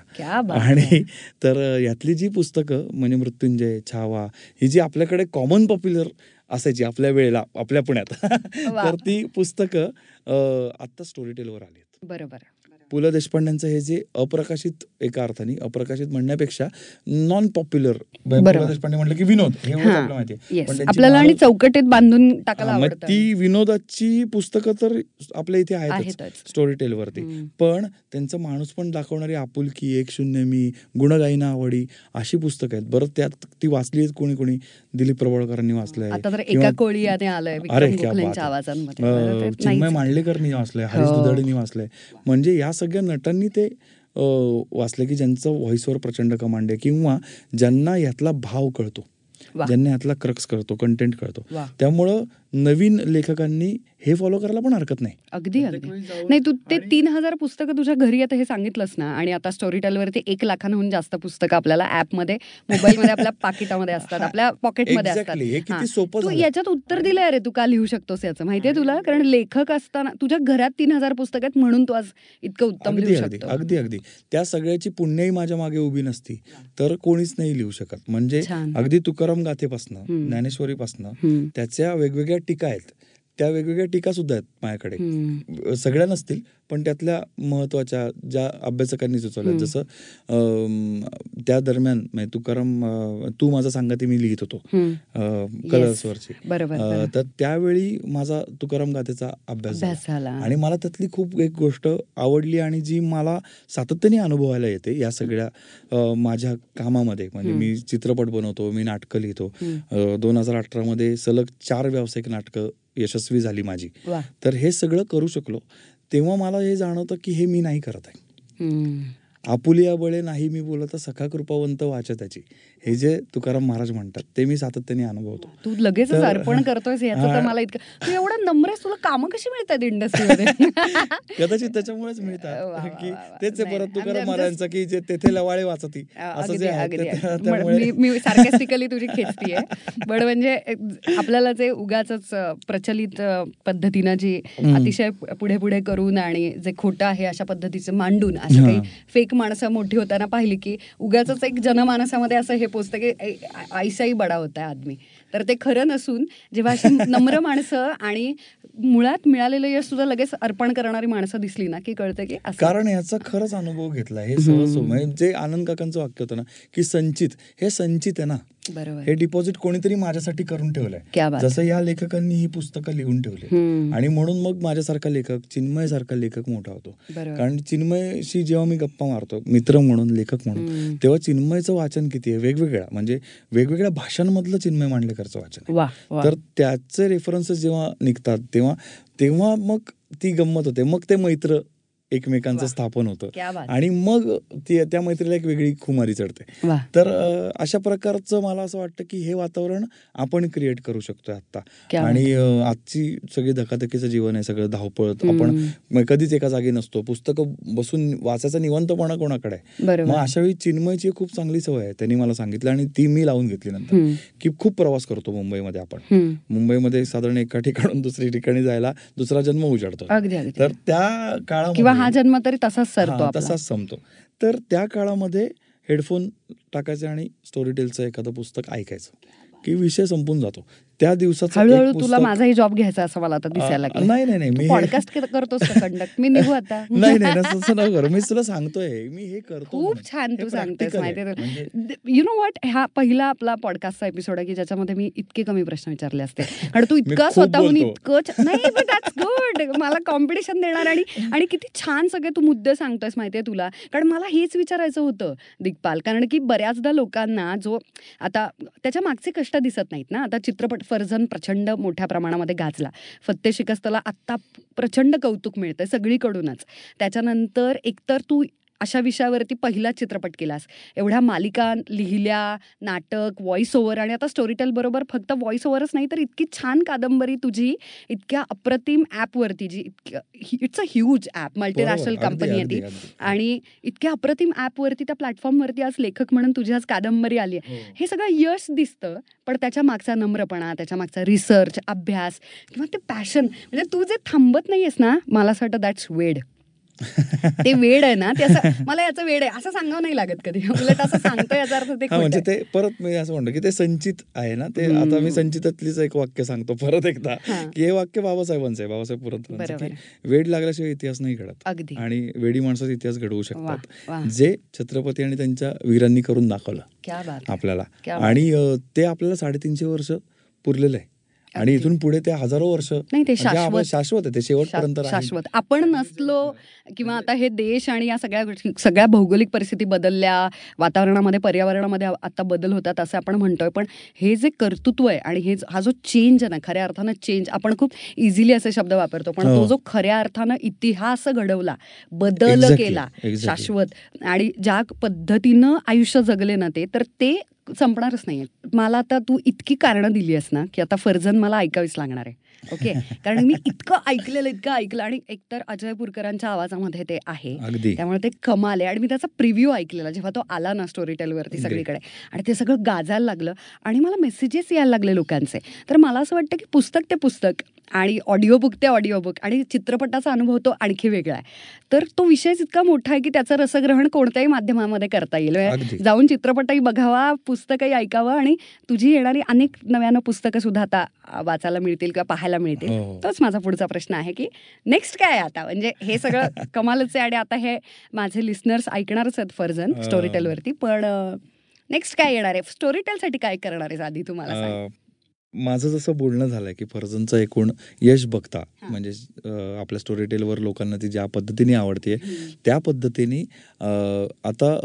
आणि. तर यातली जी पुस्तकं म्हणजे मृत्युंजय छावा ही जी आपल्याकडे कॉमन पॉप्युलर असायची आपल्या वेळेला आपल्या पुण्यात. तर ती पुस्तकं आत्ता स्टोरी टेलवर आली आहेत बरोबर पु ल देशपांड्यांचं हे जे अप्रकाशित एका अर्थाने अप्रकाशित म्हणण्यापेक्षा नॉन पॉप्युलर पु ल बरोबर. देशपांडे म्हटलं की विनोद हे माहिती आपल्याला आणि चौकटीत बांधून टाकायला ती विनोदाची पुस्तकं तर आपल्या इथे आहेतच स्टोरी टेलवरती. पण त्यांचा माणूस पण दाखवणारी आपुलकी एक शून्य मी गुणगायना आवडी अशी पुस्तकं आहेत. बरं त्यात ती वाचली आहेत कोणी कोणी? दिलीप प्रभावळकरांनी वाचलंय. अरे चिन्मय. मांडलेकरनी वाचलंय हरीश हो. दुधाडेंनी वाचलंय. म्हणजे या सगळ्या नटांनी ते वाचलं की ज्यांचं व्हॉइसवर प्रचंड कमांड आहे किंवा ज्यांना यातला भाव कळतो. ज्यांना यातला क्रक्स कळतो कंटेंट कळतो. त्यामुळं नवीन लेखकांनी हे फॉलो करायला पण हरकत नाही. अगदी अगदी. नाही तू ते तीन हजार पुस्तकं तुझ्या घरी आता हे सांगितलंस ना आणि आता स्टोरी टेलवरती एक लाखांहून जास्त पुस्तकं आपल्याला ऍपमध्ये मोबाईलमध्ये आपल्या पाकिटामध्ये असतात आपल्या पॉकेटमध्ये असतात. तू. याच्यात उत्तर दिलंय अरे तू का लिहू शकतोस याचं? माहितीये तुला? कारण लेखक असताना तुझ्या घरात तीन हजार पुस्तकं आहेत म्हणून तू आज इतकं उत्तम लिहू अगदी शकतो. अगदी अगदी. त्या सगळ्याची पुण्याही माझ्या मागे उभी नसती. तर कोणीच नाही लिहू शकत. म्हणजे. अगदी तुकाराम गाथेपासनं. ज्ञानेश्वरीपासनं. त्याच्या वेगवेगळ्या टीका आहेत. त्या वेगवेगळ्या टीका सुद्धा आहेत माझ्याकडे. सगळ्या नसतील पण त्यातल्या महत्त्वाच्या ज्या अभ्यासकांनी सुचवल्या. जसं त्या दरम्यान म्हणजे तुकाराम तू माझा सांगते मी लिहित होतो. कलर्सवरची. तर त्यावेळी माझा तुकाराम गाथेचा अभ्यास झाला. आणि मला त्यातली खूप एक गोष्ट आवडली आणि जी मला सातत्याने अनुभवायला येते या सगळ्या माझ्या कामामध्ये म्हणजे. मी चित्रपट बनवतो मी नाटकं लिहितो. दोन हजार अठरामध्ये सलग चार व्यावसायिक नाटकं यशस्वी झाली माझी. तर हे सगळं करू शकलो. तेव्हा मला हे जाणवतं की हे मी नाही करत आहे. आपुलिया बळे नाही मी बोलत सखा कृपावंत वाचताची हे जे तुकाराम महाराज म्हणतात ते मी सातत्याने अनुभवतो तू लगेच अर्पण करतोयस याचं तर हा. मला इतकं तू एवढा नम्र तुला कामं कशी मिळतात इंडस्ट्रीमध्ये कदाचित त्याच्यामुळेच मिळतात की. तेच परत तुकाराम महाराजांचं की जे तेथे लवाळे वाचती असं जे आहे मी सार्केस्टिकली तुझी खेचतीये पण म्हणजे आपल्याला जे उगाच प्रचलित पद्धतीनं जी. अतिशय पुढे पुढे करून आणि जे खोटं आहे अशा पद्धतीचं मांडून अशी काही. फेक माणसं मोठी होताना पाहिली की उगाच एक जनमानसामध्ये असं हे पोचतं की आईसाई बडा होता है आदमी. तर ते खरं नसून जेव्हा अशी नम्र माणसं आणि मुळात मिळालेलं यश सुद्धा लगेच अर्पण करणारी माणसं दिसली ना की कळतं की असं. कारण याचा खरंच अनुभव घेतला हे. सहज म्हणजे जे आनंद काकांचं वाक्य होतं ना की संचित हे संचित आहे ना. हे डिपॉझिट कोणीतरी माझ्यासाठी करून ठेवलंय. जसं या लेखकांनी ही पुस्तकं लिहून ठेवली. आणि म्हणून मग माझ्यासारखा लेखक चिन्मय सारखा लेखक मोठा होतो. कारण चिन्मयशी जेव्हा मी गप्पा मारतो मित्र म्हणून लेखक म्हणून. तेव्हा चिन्मयचं वाचन किती आहे? वेगवेगळ्या म्हणजे वेगवेगळ्या भाषांमधलं चिन्मय मांडलेकरचं वाचन आहे. तर त्याचे रेफरन्सेस जेव्हा निघतात तेव्हा तेव्हा मग ती गंमत होते. मग ते मैत्र एकमेकांचं. स्थापन होतं. आणि मग ती त्या मैत्रीला एक वेगळी खुमारी चढते. तर अशा प्रकारचं मला असं वाटतं की हे वातावरण आपण क्रिएट करू शकतोय आता आणि आजची सगळी धकाधकीचं जीवन आहे सगळं धावपळ आपण कधीच एका जागी नसतो. पुस्तकं बसून वाचायचा निवंतपणा कोणाकडे आहे? मग अशा वेळी चिन्मयची खूप चांगली सवय आहे त्यांनी मला सांगितलं आणि ती मी लावून घेतली नंतर. की खूप प्रवास करतो मुंबईमध्ये आपण. मुंबईमध्ये साधारण एका ठिकाणून दुसरी ठिकाणी जायला दुसरा जन्म उजाडतो. तर त्या काळामध्ये हा जन्म तरी तसाच सरतो तसाच संपतो. तर त्या काळामध्ये हेडफोन टाकायचे आणि स्टोरी टेलचं एखादं पुस्तक ऐकायचं की विषय संपून जातो. त्या दिवसाचं हळूहळू तुला माझाही जॉब घ्यायचा असं मला आता दिसायला नाही नाही नाही मी पॉडकास्ट करतोस कंडक्ट मी निघू आता. नाही नाही तसं करू. मी तुला सांगतोय मी हे करतो खूप. छान तू सांगतेस म्हणजे यु नो वॉट हा पहिला आपला पॉडकास्टचा एपिसोड आहे की ज्याच्यामध्ये मी इतके कमी प्रश्न विचारले असते. कारण तू इतका स्वतःहून. इतकं नाही पण दॅट्स गुड मला कॉम्पिटिशन देणार आणि आणि किती छान सगळे तू मुद्दे सांगतोयस माहितीये तुला. कारण मला हेच विचारायचं होतं दिग्पाल. कारण की बऱ्याचदा लोकांना जो आता त्याच्या मागचे कष्ट दिसत नाहीत ना. आता चित्रपट फर्जन प्रचंड मोठ्या प्रमाणामध्ये गाजला. फत्ते शिकस्तला आत्ता प्रचंड कौतुक मिळतंय सगळीकडूनच. त्याच्यानंतर एकतर तू अशा विषयावरती पहिला चित्रपट केलास एवढ्या मालिका लिहिल्या नाटक व्हॉइस ओव्हर आणि आता स्टोरीटेल बरोबर फक्त व्हॉइस ओव्हरच नाही तर इतकी छान कादंबरी तुझी इतक्या अप्रतिम ॲपवरती जी it's a huge app multinational company आहे ती. आणि इतक्या अप्रतिम ॲपवरती त्या प्लॅटफॉर्मवरती आज लेखक म्हणून तुझी आज कादंबरी आली आहे हो. हे सगळं यश दिसतं पण त्याच्या मागचा नम्रपणा त्याच्या मागचा रिसर्च अभ्यास किंवा ते पॅशन म्हणजे तू जे थांबत नाहीयेस ना मला असं वाटतं दॅट्स वेड ते वेड आहे ना ते असं मला याचं वेड आहे असं सांगावं नाही लागत कधी. उलट असं सांगतो याचा अर्थ ते म्हणजे. ते परत मी असं म्हणतो की ते संचित आहे ना ते. आता मी संचितातलीच एक वाक्य सांगतो परत एकदा. की हे वाक्य बाबासाहेबांचं आहे बाबासाहेब पुरंदरांचं वेड लागल्याशिवाय इतिहास नाही घडत. अगदी. आणि वेडी माणसाचा इतिहास घडवू शकतात. जे छत्रपती आणि त्यांच्या वीरांनी करून दाखवलं. आपल्याला. आणि ते आपल्याला साडेतीनशे वर्ष पुरलेलं आहे. आणि. इथून पुढे ते हजारो वर्ष नाही ते म्हणजे शाश्वत शाश्वत ते शेवटपर्यंत. शाश्वत आपण नसलो किंवा आता हे देश आणि या सगळ्या सगळ्या भौगोलिक परिस्थिती बदलल्या वातावरणामध्ये पर्यावरणामध्ये आता बदल होतात असं आपण म्हणतोय पण हे जे कर्तृत्व आहे आणि हे हा जो चेंज आहे ना खऱ्या अर्थानं चेंज आपण खूप इझिली असे शब्द वापरतो पण हो. तो जो खऱ्या अर्थानं इतिहास घडवला बदल केला. शाश्वत आणि ज्या पद्धतीनं आयुष्य जगले ना ते तर ते संपणारच नाही मला आता तू इतकी कारणं दिली आहेस ना की आता फर्जन मला ऐकावीच लागणार आहे. ओके? कारण मी इतकं ऐकलेलं इतकं ऐकलं आणि एकतर अजय पुरकरांच्या आवाजामध्ये ते आहे. त्यामुळे ते कमाल आहे. आणि मी त्याचा प्रिव्ह्यू ऐकलेला जेव्हा तो आला ना स्टोरी टेलवरती. सगळीकडे. आणि ते सगळं गाजायला लागलं आणि मला मेसेजेस यायला लागले लोकांचे. तर मला असं वाटतं की पुस्तक ते पुस्तक आणि ऑडिओ बुक ते ऑडिओ बुक आणि चित्रपटाचा अनुभव तो आणखी वेगळा आहे. तर तो विषयच इतका मोठा आहे की त्याचं रसग्रहण कोणत्याही माध्यमामध्ये करता येईल. म्हणजे जाऊन चित्रपटही बघावा पुस्तकही ऐकावं आणि तुझी येणारी अनेक नव्यानं पुस्तकं सुद्धा आता वाचायला मिळतील किंवा पाहायला मिळतील हो. तोच माझा पुढचा प्रश्न आहे की नेक्स्ट काय आहे आता म्हणजे हे सगळं कमालच आहे आणि आता हे माझे लिस्नर्स ऐकणारच आहेत फर्जन. स्टोरी टेलवरती पण नेक्स्ट काय येणार आहे स्टोरी टेलसाठी काय करणार आहेस आधी तुम्हाला माझं जसं बोलणं झालंय की फर्जनचं एकूण यश बघता हा. म्हणजे आपल्या स्टोरी टेलवर लोकांना ती ज्या पद्धतीने आवडते. त्या पद्धतीने आता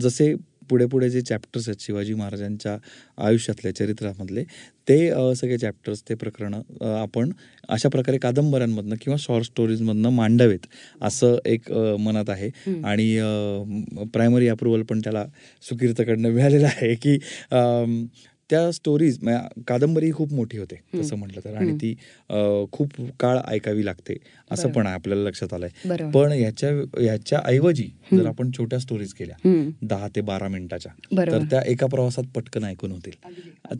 जसे पुढे पुढे जे चॅप्टर्स आहेत शिवाजी महाराजांच्या आयुष्यातले चरित्रामधले ते सगळे चॅप्टर्स ते प्रकरणं आपण अशा प्रकारे कादंबऱ्यांमधनं किंवा शॉर्ट स्टोरीजमधनं मांडावेत असं एक मनात आहे. आणि प्रायमरी अप्रुव्हल पण त्याला सुकीर्तकडनं मिळालेलं आहे की त्या स्टोरीज कादंबरी खूप मोठी होते तसं म्हटलं तर. आणि. ती खूप काळ ऐकावी लागते असं. पण आपल्याला लक्षात आलंय. पण याच्या याच्या ऐवजी जर. आपण छोट्या स्टोरीज केल्या. दहा ते बारा मिनिटाच्या तर त्या एका प्रवासात पटकन ऐकून होतील.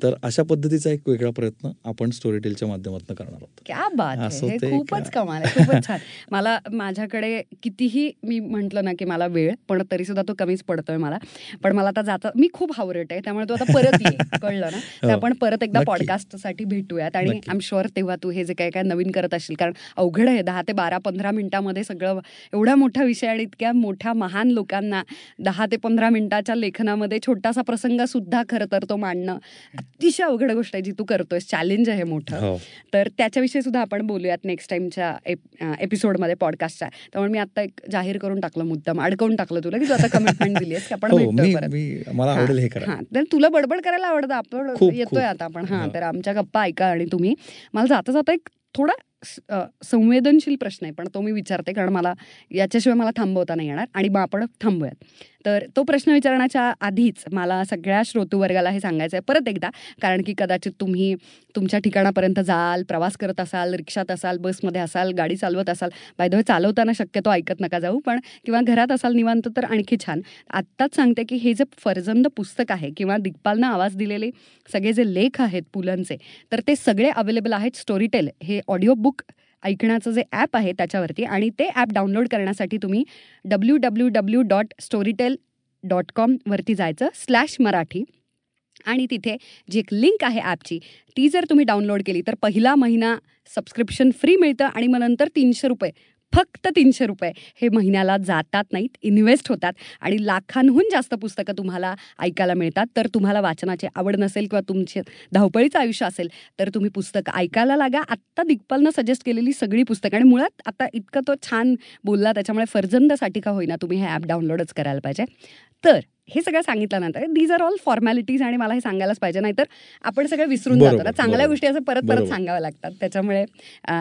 तर अशा पद्धतीचा एक वेगळा प्रयत्न आपण स्टोरी टेलच्या माध्यमातून करणार आहोत. क्या बात खूपच कमाल आहे खूपच छान. मला माझ्याकडे कितीही मी म्हंटल ना की मला वेळ पण तरी सुद्धा तो कमीच पडतोय मला. पण मला आता जाता मी खूप हावरट आहे त्यामुळे तू आता परत ये कळलं ना तर हो. आपण परत एकदा नक्की. पॉडकास्टसाठी भेटूयात. आणि. आय एम शुअर तेव्हा तू हे जे काय काय नवीन करत असशील कारण अवघड आहे दहा ते बारा पंधरा मिनिटामध्ये सगळं एवढा मोठा विषय आणि इतक्या मोठ्या महान लोकांना दहा ते पंधरा मिनिटाच्या लेखनामध्ये छोटासा प्रसंग सुद्धा खरं तर तो मांडणं अतिशय अवघड गोष्ट आहे जी तू करतोय चॅलेंज आहे मोठं. हो. तर त्याच्याविषयी सुद्धा आपण बोलूयात नेक्स्ट टाइमच्या एपिसोडमध्ये पॉडकास्टच्या त्यामुळे मी आता एक जाहीर करून टाकलं मुद्दाम अडकवून टाकलं तुला की तू आता कमिटमेंट दिली की आपण हो मला आवडेल हे करा हा. तर तुला बडबड करायला आवडतं आपण. येतोय आता आपण हा. तर आमच्या गप्पा ऐका आणि तुम्ही मला जाता जाता एक थोडा संवेदनशील प्रश्न आहे पण तो मी विचारते कारण मला याच्याशिवाय मला थांबवता नाही येणार आणि मग आपण थांबूयात तर तो प्रश्न विचारण्याच्या आधीच मला सगळ्या श्रोतूवर्गाला हे सांगायचं आहे परत एकदा. कारण की कदाचित तुम्ही तुमच्या ठिकाणापर्यंत जाल प्रवास करत असाल रिक्षात असाल बसमध्ये असाल गाडी चालवत असाल. बाय द वे चालवताना शक्यतो ऐकत नका जाऊ पण किंवा घरात असाल निवांत तर आणखी छान. आत्ताच सांगते की हे जे फरजंद पुस्तक आहे किंवा दिग्पालनं आवाज दिलेले सगळे जे लेख आहेत पुलंचे तर ते सगळे अवेलेबल आहेत स्टोरीटेल हे ऑडिओ बुक ऐकण्याचं जे ॲप आहे त्याच्यावरती आणि ते ॲप डाउनलोड करण्यासाठी तुम्ही W W W dot Storytel dot कॉमवरती जायचं स्लॅश मराठी. आणि तिथे जी एक लिंक आहे ॲपची ती जर तुम्ही डाउनलोड केली तर पहिला महिना सबस्क्रिप्शन फ्री मिळतं आणि मग नंतर तीनशे रुपये फक्त तीनशे रुपये. हे महिन्याला जातात नाहीत इन्व्हेस्ट होतात आणि लाखांहून जास्त पुस्तकं तुम्हाला ऐकायला मिळतात. तर तुम्हाला वाचनाची आवड नसेल किंवा तुमचे धावपळीचं आयुष्य असेल तर तुम्ही पुस्तक ऐकायला लागा. आत्ता दिग्पालनं सजेस्ट केलेली सगळी पुस्तकं आणि मुळात आता इतकं तो छान बोलला त्याच्यामुळे फर्जंदासाठी का होईना तुम्ही हे ॲप डाउनलोडच करायला पाहिजे. तर हे सगळं सांगितल्यानंतर दीज आर ऑल फॉर्मॅलिटीज आणि मला हे सांगायलाच पाहिजे. नाहीतर आपण सगळं विसरून जातो. ना चांगल्या. गोष्टी असं परत परत. सांगाव्या लागतात. त्याच्यामुळे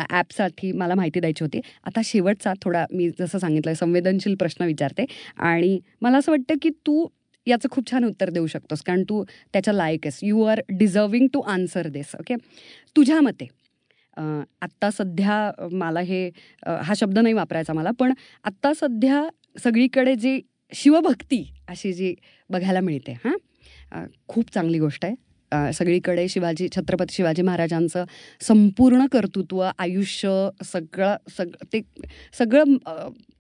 ॲपसाठी मला माहिती द्यायची होती. आता शेवटचा थोडा मी जसं सांगितलं संवेदनशील प्रश्न विचारते. आणि मला असं वाटतं की तू याचं खूप छान उत्तर देऊ शकतोस. कारण तू त्याच्या लायक आहेस. You are deserving to answer this okay तुझ्या मते आत्ता सध्या मला हे हा शब्द नाही वापरायचा मला पण आत्ता सध्या सगळीकडे जी शिवभक्ती अशी जी बघायला मिळते हां? खूप चांगली गोष्ट आहे. सगळीकडे शिवाजी छत्रपती शिवाजी महाराजांचं संपूर्ण कर्तृत्व आयुष्य सगळं सग ते सगळं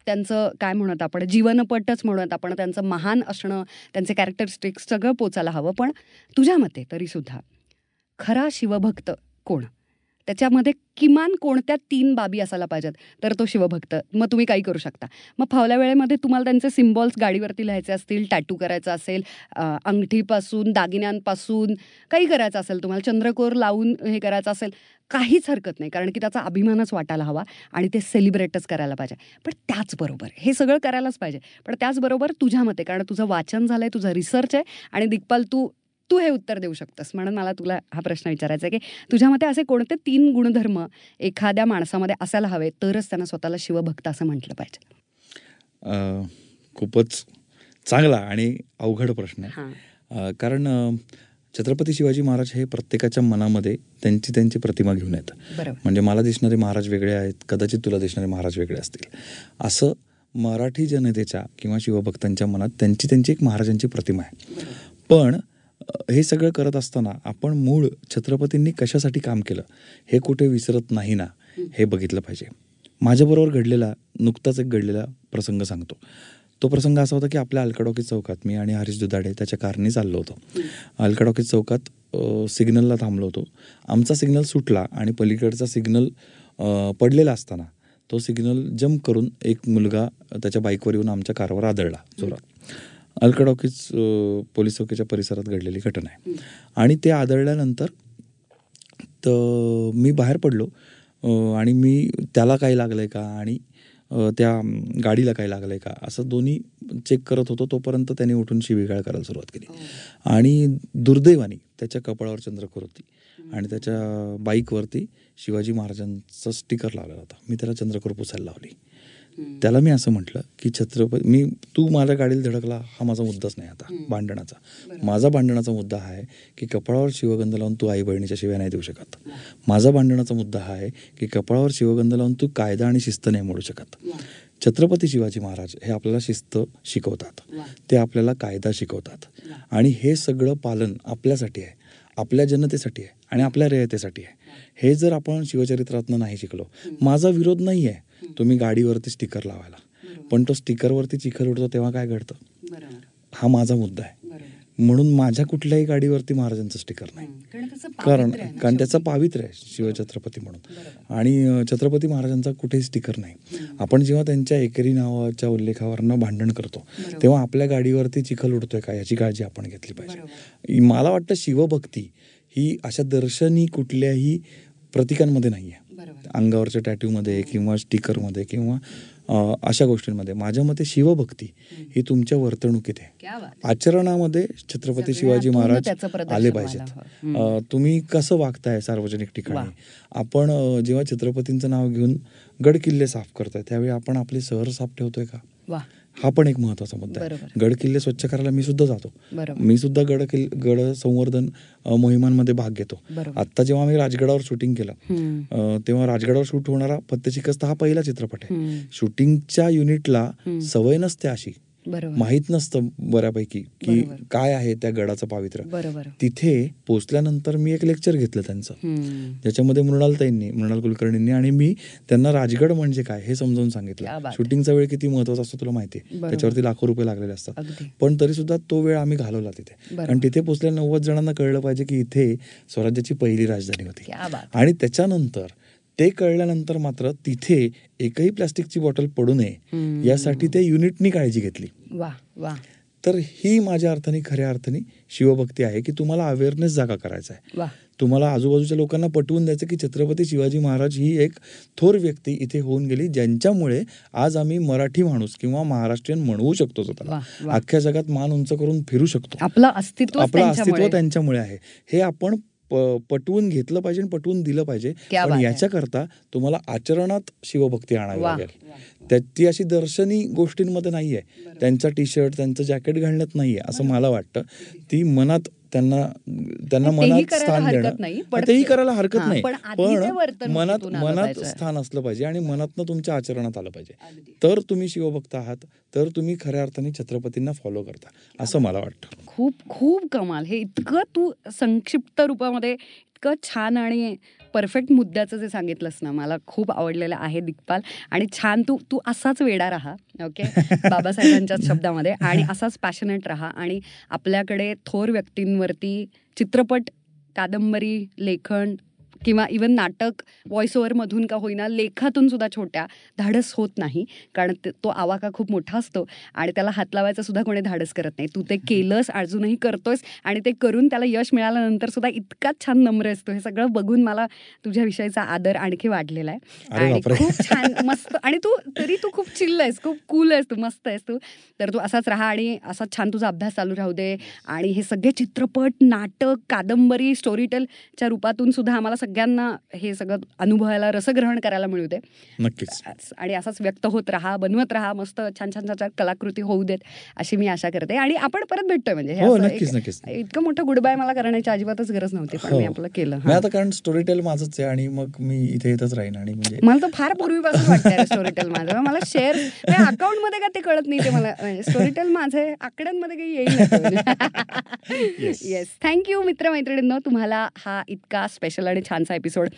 त्यांचं काय म्हणत आपण जीवनपटच म्हणत आपण त्यांचं महान असणं त्यांचे कॅरेक्टरिस्टिक्स सगळं पोचायला हवं. पण तुझ्या मते तरीसुद्धा खरा शिवभक्त कोण? त्याच्यामध्ये किमान कोणत्या तीन बाबी असायला पाहिजेत? तर तो शिवभक्त. मग तुम्ही काही करू शकता. मग फावल्या वेळेमध्ये तुम्हाला त्यांचे सिम्बॉल्स गाडीवरती लिहायचे असतील टॅटू करायचं असेल अंगठीपासून दागिन्यांपासून काही करायचं असेल तुम्हाला चंद्रकोर लावून हे करायचं असेल काहीच हरकत नाही. कारण की त्याचा अभिमानच वाटायला हवा आणि ते सेलिब्रेटच करायला पाहिजे. पण त्याचबरोबर हे सगळं करायलाच पाहिजे. पण त्याचबरोबर तुझ्या मते कारण तुझं वाचन झालं आहे तुझा रिसर्च आहे आणि दिग्पाल तू तू हे उत्तर देऊ शकतस. म्हणून मला तुला हा प्रश्न विचारायचा आहे की तुझ्या मते असे कोणते तीन गुणधर्म एखाद्या माणसामध्ये असायला हवे तरच त्यांना स्वतःला शिवभक्त असं म्हटलं पाहिजे? खूपच चांगला आणि अवघड प्रश्न आहे. कारण छत्रपती शिवाजी महाराज हे प्रत्येकाच्या मनामध्ये त्यांची त्यांची प्रतिमा घेऊन येतात. म्हणजे मला दिसणारे महाराज वेगळे आहेत कदाचित तुला दिसणारे महाराज वेगळे असतील. असं मराठी जनतेच्या किंवा शिवभक्तांच्या मनात त्यांची त्यांची एक महाराजांची प्रतिमा आहे. पण हे सगळं करत असताना आपण मूळ छत्रपतींनी कशासाठी काम केलं हे कुठे विसरत नाही ना हे बघितलं पाहिजे. माझ्याबरोबर घडलेला नुकताच एक घडलेला प्रसंग सांगतो. तो प्रसंग असा होता की आपल्या अलकाडॉकी चौकात मी आणि हरीश दुधाडे त्याच्या कारने चाललो होतो. अलकाडॉकीज चौकात सिग्नलला थांबलो होतो. आमचा सिग्नल सुटला आणि पलीकडचा सिग्नल पडलेला असताना तो सिग्नल जम्प करून एक मुलगा त्याच्या बाईकवर येऊन आमच्या कारवर आदळला जोरात. अलकाडॉकीज पोलीस चौकीच्या परिसरात घडलेली घटना आहे. आणि ते आदळल्यानंतर तर मी बाहेर पडलो आणि मी त्याला काय लागलं आहे का? आणि त्या गाडीला काय लागलं आहे का? असं दोन्ही चेक करत होतो तोपर्यंत त्याने उठून शिवीगाळ करायला सुरुवात केली. आणि दुर्दैवाने त्याच्या कपाळावर चंद्रकोर होती. आणि त्याच्या बाईकवरती शिवाजी महाराजांचा स्टिकर लावलेला होता. मी त्याला चंद्रकोर पुसायला लावली. त्याला मी असं म्हटलं की छत्रपती मी तू माझ्या गाडीला धडकला हा माझा मुद्दाच नाही आता भांडणाचा. माझा भांडणाचा मुद्दा हा आहे की कपाळावर शिवगंध लावून तू आई बहिणीच्या शिव्या नाही देऊ शकत. माझा भांडणाचा मुद्दा हा आहे की कपाळावर शिवगंध लावून तू कायदा आणि शिस्त नाही मोडू शकत. छत्रपती शिवाजी महाराज हे आपल्याला शिस्त शिकवतात. ते आपल्याला कायदा शिकवतात. आणि हे सगळं पालन आपल्यासाठी आहे आपल्या जनतेसाठी आहे आणि आपल्या रयतेसाठी आहे. हे जर आपण शिवचरित्रातनं नाही शिकलो माझा विरोध नाही आहे तुम्ही गाडीवरती स्टिकर लावायला. पण तो स्टिकरवरती चिखल उडतो तेव्हा काय घडतं? हा माझा मुद्दा आहे. म्हणून माझ्या कुठल्याही गाडीवरती महाराजांचं स्टिकर नाही. कारण कारण त्याचं. पावित्र्य आहे शिवछत्रपती म्हणून. आणि छत्रपती महाराजांचा कुठेही स्टिकर नाही. आपण जेव्हा त्यांच्या एकेरी नावाच्या उल्लेखावरनं भांडण करतो. तेव्हा आपल्या गाडीवरती चिखल उडतोय का याची काळजी आपण घेतली पाहिजे. मला वाटतं शिवभक्ती ही अशा दर्शनी कुठल्याही प्रतीकांमध्ये नाही आहे अंगावरच्या टॅटूमध्ये किंवा स्टिकरमध्ये किंवा अशा गोष्टींमध्ये. माझ्या मते शिवभक्ती ही तुमच्या वर्तणुकीत आहे. आचरणामध्ये छत्रपती शिवाजी महाराज आले पाहिजेत. तुम्ही कसं वागताय सार्वजनिक ठिकाणी? आपण जेव्हा छत्रपतींचं नाव घेऊन गड किल्ले साफ करतोय त्यावेळी आपण आपले शहर साफ ठेवतोय का? हा पण एक महत्त्वाचा मुद्दा आहे. गड किल्ले स्वच्छ करायला मी सुद्धा जातो. मी सुद्धा गड किल्ले गड संवर्धन मोहिमांमध्ये भाग घेतो. आता जेव्हा आम्ही राजगडावर शूटिंग केलं तेव्हा राजगडावर शूट होणारा पत्ते शिकस्त हा पहिला चित्रपट आहे. शूटिंगच्या युनिटला. सवय नसते अशी. माहीत नसतं बऱ्यापैकी की. काय आहे त्या गडाचं पावित्र्य. बरोबर. तिथे पोचल्यानंतर मी एक लेक्चर घेतलं त्यांचं. ज्याच्यामध्ये मृणालताईंनी मृणाल कुलकर्णींनी आणि मी त्यांना राजगड म्हणजे काय हे समजावून सांगितलं. शूटिंगचा वेळ किती महत्त्वाचा असतो तुला माहिती. त्याच्यावरती लाखो रुपये लागलेले असतात. पण तरी सुद्धा तो वेळ आम्ही घालवला तिथे. कारण तिथे पोचल्या नव्वद जणांना कळलं पाहिजे की इथे स्वराज्याची पहिली राजधानी होती. आणि त्याच्यानंतर ते कळल्यानंतर मात्र तिथे एकही प्लास्टिकची बॉटल पडू नये. यासाठी त्या युनिटनी काळजी घेतली. वा वा. तर ही माझ्या अर्थाने खऱ्या अर्थाने शिवभक्ती आहे की तुम्हाला अवेअरनेस जागा करायचा आहे. तुम्हाला आजूबाजूच्या लोकांना पटवून द्यायचं की छत्रपती शिवाजी महाराज ही एक थोर व्यक्ती इथे होऊन गेली ज्यांच्यामुळे आज आम्ही मराठी माणूस किंवा महाराष्ट्रीयन म्हणवू शकतो स्वतःला. अख्ख्या जगात मान उंच करून फिरू शकतो. आपलं अस्तित्व आपलं अस्तित्व त्यांच्यामुळे आहे. हे आपण पटवून घेतलं पाहिजे आणि पटवून दिलं पाहिजे. पण आहे. याच्याकरता तुम्हाला आचरणात शिवभक्ती आणावी. लागेल. त्या ती अशी दर्शनी गोष्टींमध्ये नाहीये. त्यांचा टी शर्ट त्यांचं जॅकेट घालण्यात नाहीये असं मला वाटतं. ती मनात त्यांना त्यांना मनात स्थान देणं. तेही करायला हरकत नाही. पण मनात मनात. स्थान असलं पाहिजे आणि मनातनं तुमच्या आचरणात आलं पाहिजे. तर तुम्ही शिवभक्त आहात तर तुम्ही खऱ्या अर्थाने छत्रपतींना फॉलो करता असं मला वाटतं. खूप खूप कमाल. हे इतकं तू संक्षिप्त रूपामध्ये इतकं छान आणि परफेक्ट मुद्द्याचं जे सांगितलंस ना मला खूप आवडलेलं आहे दिग्पाल. आणि छान तू तू असाच वेडा राहा ओके बाबासाहेबांच्या शब्दामध्ये. आणि असाच पॅशनेट राहा. आणि आपल्याकडे थोर व्यक्तींवरती चित्रपट कादंबरी लेखन किंवा इवन नाटक व्हॉइस ओव्हरमधून का होईना लेखातून सुद्धा छोट्या धाडस होत नाही. कारण ते- आवाका खूप मोठा असतो आणि त्याला हात लावायचं सुद्धा कोणी धाडस करत नाही. तू ते केलंस अजूनही करतोयस आणि ते करून त्याला यश मिळाल्यानंतर सुद्धा इतकाच छान नम्र असतो. हे सगळं बघून मला तुझ्याविषयीचा आदर आणखी वाढलेला आहे. आणि. खूप छान मस्त आणि तू तरी तू खूप चिल्ल आहेस खूप कूल आहेस तू मस्त आहेस तू. तर तू असाच राहा आणि असाच छान तुझा अभ्यास चालू राहू दे. आणि हे सगळे चित्रपट नाटक कादंबरी स्टोरीटेलच्या रूपातून सुद्धा आम्हाला सगळ्यांना हे सगळं अनुभवायला रसग्रहण करायला मिळू दे. नक्कीच. आणि असाच व्यक्त होत राहा बनवत राहा मस्त छान छान छान छान कलाकृती होऊ देत अशी मी आशा करते. आणि आपण परत भेटतोय म्हणजे. हे इतकं मोठं गुड बाय मला करण्याची अजिबातच गरज नव्हती पण हो. मी आपलं केलं मी. आता कारण स्टोरी टेल माझंच आहे आणि मग मी इथे येतच राहीन आणि म्हणजे मला तर फार पूर्वीपासून वाटतं स्टोरीटेल माझं. मला शेअर अकाउंटमध्ये का ते कळत नाही ते मला. स्टोरीटेल माझे आकड्यांमध्ये काही येईल. Yes thank you मित्रमैत्रिणींनो. तुम्हाला हा इतका स्पेशल आणि छानसा एपिसोड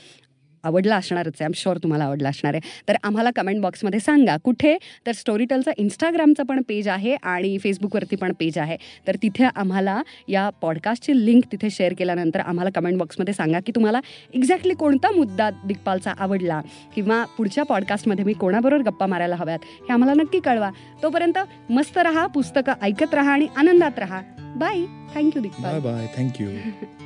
आवडला असणारच आहे. शुअर तुम्हाला आवडला असणार आहे. तर आम्हाला कमेंट बॉक्समध्ये सांगा कुठे? तर स्टोरीटेलचं इंस्टाग्रामचं पण पेज आहे आणि फेसबुकवरती पण पेज आहे. तर तिथे आम्हाला या पॉडकास्टची लिंक तिथे शेअर केल्यानंतर आम्हाला कमेंट बॉक्समध्ये सांगा की तुम्हाला एक्झॅक्टली कोणता मुद्दा दिग्पालचा आवडला किंवा पुढच्या पॉडकास्टमध्ये मी कोणाबरोबर गप्पा मारायला हव्यात हे आम्हाला नक्की कळवा. तोपर्यंत मस्त रहा पुस्तकं ऐकत राहा आणि आनंदात राहा. Bye thank you bye Digpal. Bye thank you